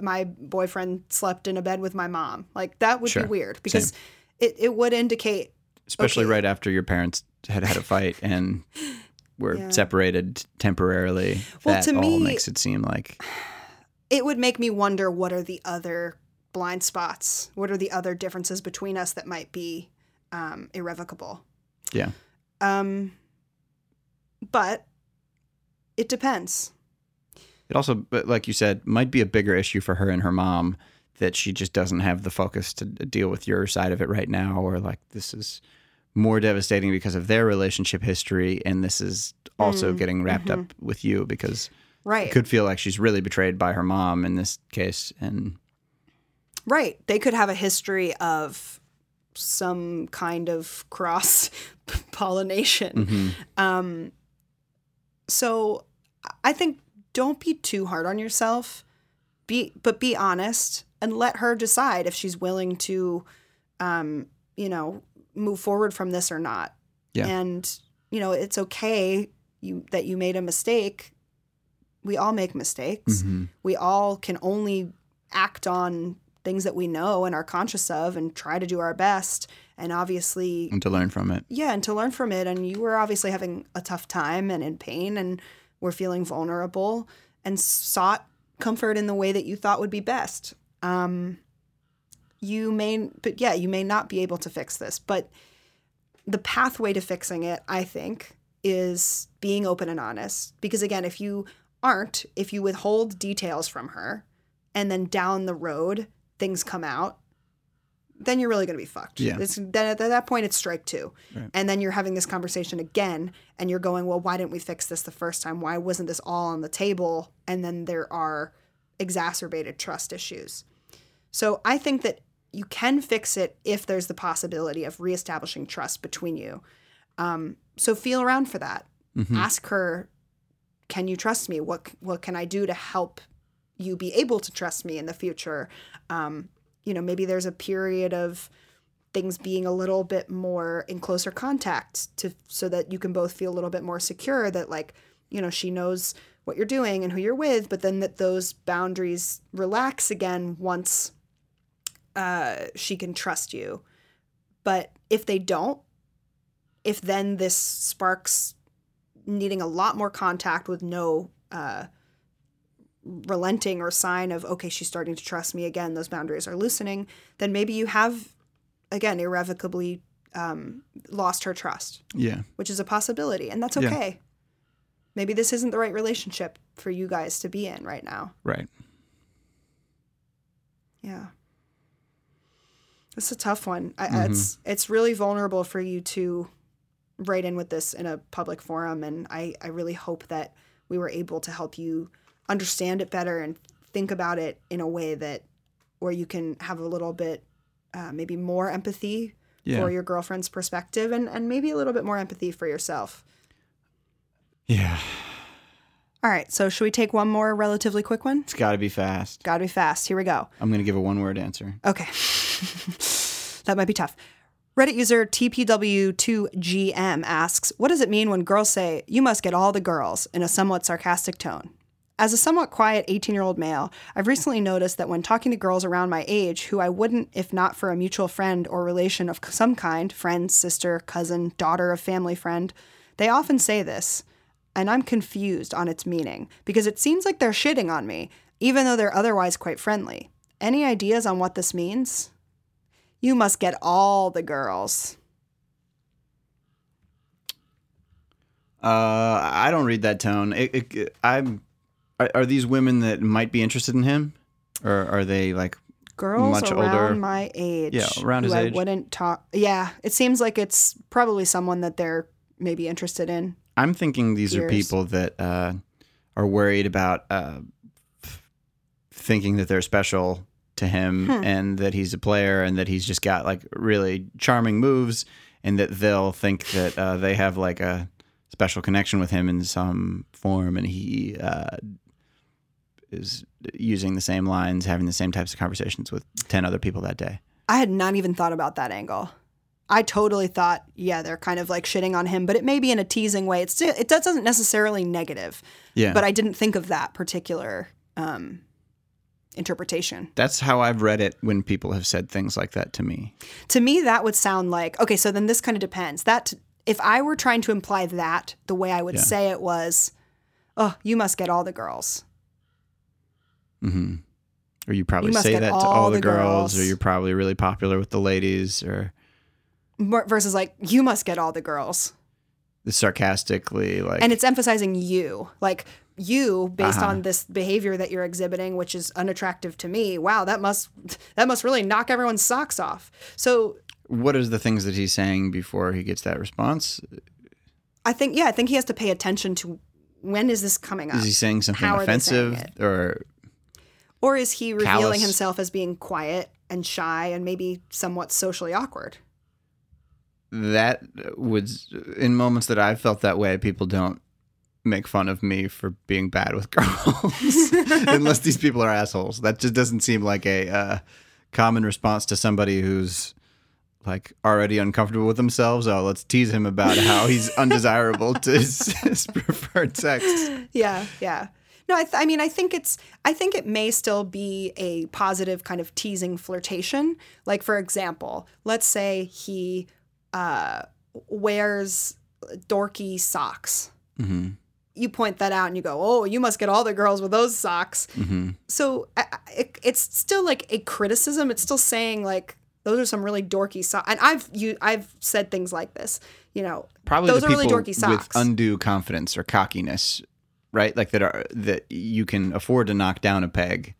my boyfriend slept in a bed with my mom. Like that would Sure. be weird because it, it would indicate especially Okay. right after your parents had had a fight and were Yeah. separated temporarily. Well, that to all me- makes it seem like it would make me wonder what are the other blind spots? What are the other differences between us that might be um, irrevocable? yeah, Um, but it depends. It also, but like you said, might be a bigger issue for her and her mom that she just doesn't have the focus to deal with your side of it right now, or like this is more devastating because of their relationship history, and this is also mm, getting wrapped up mm-hmm. with you because Right. it could feel like she's really betrayed by her mom in this case, and Right. They could have a history of some kind of cross pollination. Mm-hmm. Um, so I think don't be too hard on yourself. Be but be honest and let her decide if she's willing to um, you know, move forward from this or not. Yeah. And you know, it's okay you that you made a mistake. We all make mistakes Mhm. we all can only act on things that we know and are conscious of and try to do our best and obviously and to learn from it. yeah and to learn from it and you were obviously having a tough time and in pain and were feeling vulnerable and sought comfort in the way that you thought would be best. Um you may but yeah you may not be able to fix this but the pathway to fixing it i think is being open and honest. Because again if you aren't if you withhold details from her and then down the road things come out then you're really going to be fucked. Yeah. It's, then at that point, it's strike two. And then you're having this conversation again, and you're going, well, why didn't we fix this the first time? Why wasn't this all on the table? And then there are exacerbated trust issues. So I think that you can fix it if there's the possibility of reestablishing trust between you. Um, so feel around for that. Ask her, "Can you trust me? What what can I do to help you be able to trust me in the future?" Um, you know, maybe there's a period of things being a little bit more in closer contact to so that you can both feel a little bit more secure that like you know she knows what you're doing and who you're with but then that those boundaries relax again once uh, she can trust you. But if they don't if then this sparks needing a lot more contact with no uh, relenting or sign of okay she's starting to trust me again those boundaries are loosening then maybe you have again irrevocably um, lost her trust Yeah. which is a possibility and that's Yeah. okay maybe this isn't the right relationship for you guys to be in right now Right. yeah it's a tough one I, Mm-hmm. it's it's really vulnerable for you to write in with this in a public forum and I, I really hope that we were able to help you understand it better and think about it in a way that where you can have a little bit uh, maybe more empathy Yeah. for your girlfriend's perspective and, and maybe a little bit more empathy for yourself Yeah. all right so should we take one more relatively quick one It's got to be fast. gotta be fast here we go I'm going to give a one word answer. Okay. that might be tough. Reddit user TPW2GM asks, What does it mean when girls say, you must get all the girls, in a somewhat sarcastic tone? As a somewhat quiet 18 year old male, I've recently noticed that when talking to girls around my age who I wouldn't if not for a mutual friend or relation of some kind friend, sister, cousin, daughter of family friend they often say this, and I'm confused on its meaning because it seems like they're shitting on me, even though they're otherwise quite friendly. Any ideas on what this means? You must get all the girls. Uh, I don't read that tone. It, it, I'm. Are, are these women that might be interested in him, or are they like? Girls Much around older. my age. Yeah, around his I age. wouldn't talk. Yeah, it seems like it's probably someone that they're maybe interested in. I'm thinking these are people that uh, are worried about uh, thinking that they're special to him Hmm. and that he's a player and that he's just got like really charming moves and that they'll think that uh, they have like a special connection with him in some form and he uh, is using the same lines, having the same types of conversations with 10 other people that day. I had not even thought about that angle. I totally thought, yeah, they're kind of like shitting on him, but it may be in a teasing way. It's still, it doesn't necessarily negative, Yeah. but I didn't think of that particular um, interpretation. That's how I've read it when people have said things like that to me. To me, that would sound like okay. So then this kind of depends. That if I were trying to imply that, the way I would Yeah. say it was, "Oh, you must get all the girls." Hmm Or you probably You say that to all the, the girls, girls. or you're probably really popular with the ladies, or Versus like, "You must get all the girls," sarcastically like. and it's emphasizing you, like you, based Uh-huh. on this behavior that you're exhibiting, which is unattractive to me. Wow, that must that must really knock everyone's socks off. So what is the things that he's saying before he gets that response? I think, yeah, I think he has to pay attention to when is this coming up. Is he saying something How they saying offensive, or Or is he revealing Callous. himself as being quiet and shy and maybe somewhat socially awkward? that would in moments that I've felt that way, people don't make fun of me for being bad with girls, unless these people are assholes. That just doesn't seem like a uh, common response to somebody who's like already uncomfortable with themselves. Oh, let's tease him about how he's undesirable to his, his preferred sex. Yeah, yeah. No, I, th- I mean, I think it's, I think it may still be a positive kind of teasing flirtation. Like, for example, let's say he uh, wears dorky socks. hmm You point that out and you go, oh, you must get all the girls with those socks. hmm So I- it, it's still like a criticism. It's still saying like those are some really dorky socks. And I've you I've said things like this. You know, Probably those are really dorky socks. with undue confidence or cockiness, right? Like that are that you can afford to knock down a peg,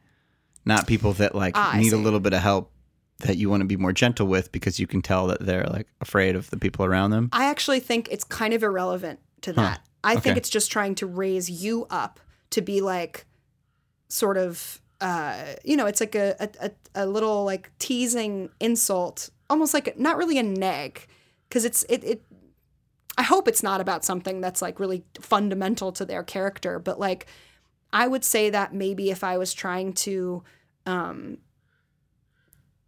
not people that like Ah, need a little bit of help that you want to be more gentle with because you can tell that they're like afraid of the people around them? I actually think it's kind of irrelevant to that. I think it's just trying to raise you up to be like sort of uh you know, it's like a a, a, a little like teasing insult, almost like not really a neg cuz it's it it I hope it's not about something that's like really fundamental to their character, but like I would say that maybe if I was trying to um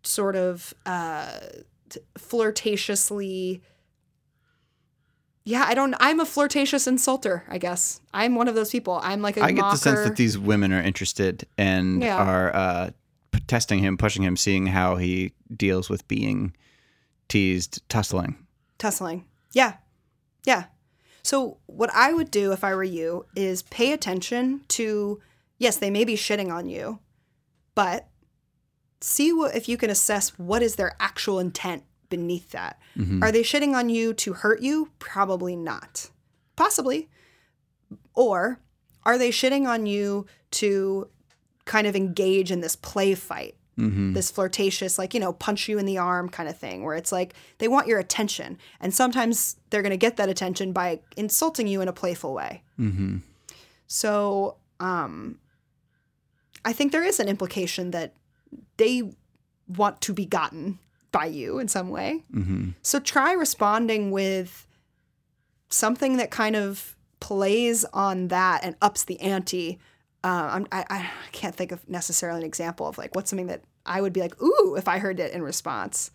sort of uh flirtatiously yeah, I don't. I'm a flirtatious insulter. I guess I'm one of those people. I'm like a I get mocker. the sense that these women are interested and Yeah. are uh, testing him, pushing him, seeing how he deals with being teased, tussling. tussling. Yeah, yeah. So what I would do if I were you is pay attention to. Yes, they may be shitting on you, but see what if you can assess what is their actual intent beneath that. Mm-hmm. Are they shitting on you to hurt you? Probably not. Possibly. Or are they shitting on you to kind of engage in this play fight? This flirtatious, like, you know, punch you in the arm kind of thing, where it's like they want your attention. And sometimes they're going to get that attention by insulting you in a playful way. Mm-hmm. So um, I think there is an implication that they want to be gotten by you in some way. Mm-hmm. So try responding with something that kind of plays on that and ups the ante. Uh, I'm, I, I can't think of necessarily an example of like what's something that I would be like, ooh, if I heard it in response.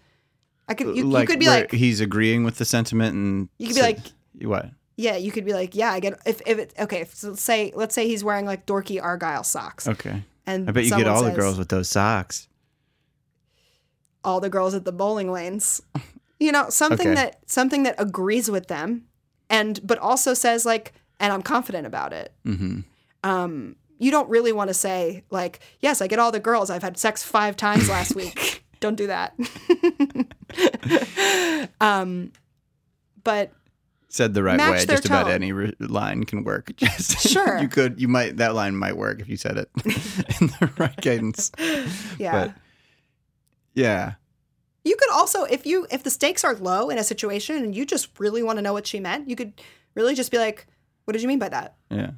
I could, you, you could be like, he's agreeing with the sentiment, and You could be like- what? yeah, you could be like, yeah, I get if if it okay. So let's say let's say he's wearing like dorky argyle socks, Okay, and I bet you get all the girls with those socks. all the girls at the bowling lanes. You know, something Okay. that something that agrees with them and but also says like and I'm confident about it. Mm-hmm. Um you don't really want to say like, yes, I get all the girls. I've had sex 5 times last week. don't do that. um but Said the right way, just about any re- line can work. Just Sure. you could, you might that line might work if you said it in the right cadence. yeah. But yeah, You could also, if you if the stakes are low in a situation and you just really want to know what she meant, you could really just be like, "What did you mean by that?" yeah.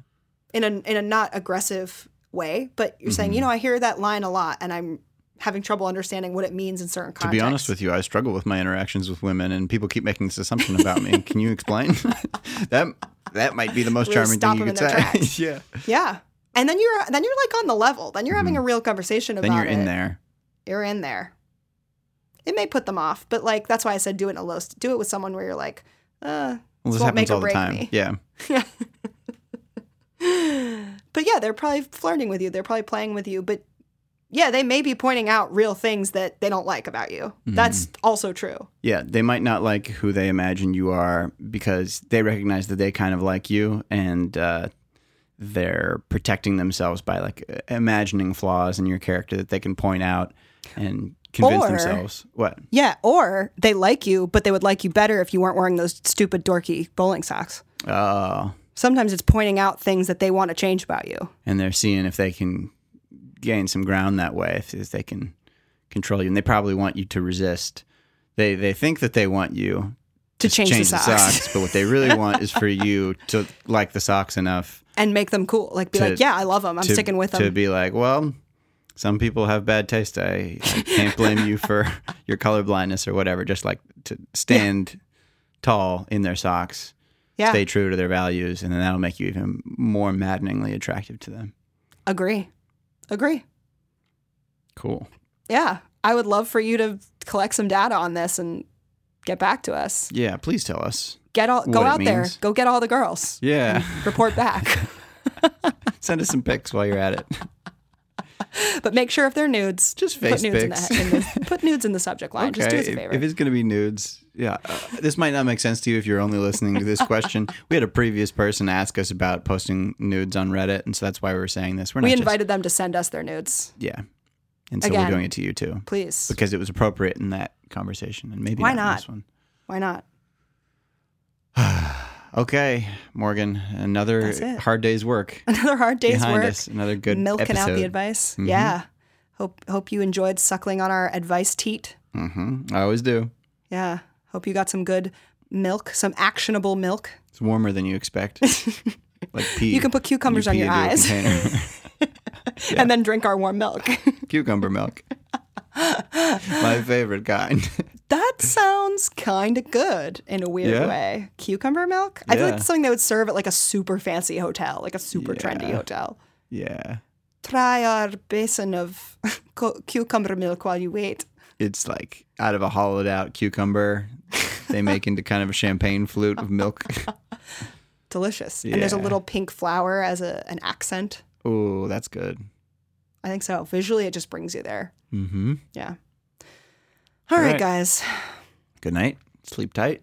In a in a not aggressive way, but you're saying, Mm-hmm. you know, I hear that line a lot, and I'm having trouble understanding what it means in certain contexts. To be honest with you, I struggle with my interactions with women, and people keep making this assumption about me. Can you explain? that that might be the most charming thing you could say. yeah. yeah, and then you're then you're like on the level. Then you're having a real conversation about Mm-hmm. Then you're in it. there. You're in there. It may put them off, but like that's why I said do it in a low. st- Do it with someone where you're like, uh, Well, this make happens all the time. me. Yeah. But yeah, they're probably flirting with you. They're probably playing with you. But yeah, they may be pointing out real things that they don't like about you. Mm-hmm. That's also true. Yeah, they might not like who they imagine you are because they recognize that they kind of like you and uh, they're protecting themselves by like imagining flaws in your character that they can point out and convince Or- themselves. What? Yeah, or they like you, but they would like you better if you weren't wearing those stupid dorky bowling socks. Oh, Sometimes it's pointing out things that they want to change about you. and they're seeing if they can gain some ground that way, if, if they can control you. And they probably want you to resist. They they think that they want you To change the socks. but what they really want is for you to like the socks enough And make them cool. Like be To- like, yeah, I love them. I'm to, sticking with them. to be like, well, some people have bad taste. I, I can't blame you for your color blindness or whatever. Just like to stand tall in their socks, yeah, stay true to their values, and then that'll make you even more maddeningly attractive to them. agree. Agree. Cool. Yeah, I would love for you to collect some data on this and get back to us. Yeah, please tell us. Get all go out there, go get all the girls. Yeah, Report back. send us some pics while you're at it. But make sure if they're nudes, Just put face nudes in pics. the, in the put nudes in the subject line. Just do us a if, favor. if it's going to be nudes, yeah. Uh, this might not make sense to you if you're only listening to this question. we had a previous person ask us about posting nudes on Reddit, and so that's why we were saying this. We're we invited them to send us their nudes, yeah, and so Again. we're doing it to you too please. because it was appropriate in that conversation, and maybe Why not, not? this one. Why not? Okay, Morgan, another hard day's work Another hard day's behind work. us. Another good milking out the advice. Mhm. Yeah. Hope hope you enjoyed suckling on our advice teat. Mm-hmm. I always do. Yeah. Hope you got some good milk, some actionable milk. It's warmer than you expect. like pee. You can put cucumbers on your eyes container. and then drink our warm milk. Cucumber milk. My favorite kind. that sounds kind of good in a weird Yeah? way. Cucumber milk? I feel like Yeah. that's something they would serve at like a super fancy hotel, like a super trendy hotel. yeah. Try our basin of cu- cucumber milk while you wait. It's like out of a hollowed out cucumber. They make into kind of a champagne flute of milk. Delicious. And there's a little pink flower as a, an accent. Oh, that's good. I think so. Visually, it just brings you there. Mm-hmm. Yeah. All right, right. guys. Good night. Sleep tight.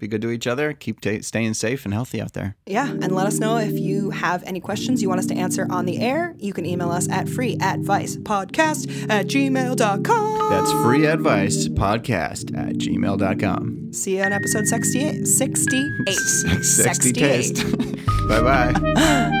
Be good to each other. Keep ta staying safe and healthy out there. Yeah, and let us know if you have any questions you want us to answer on the air. You can email us at freeadvicepodcast at gmail.com. That's free advice podcast at gmail.com. See you on episode 68. 68. Sexy 68. bye bye.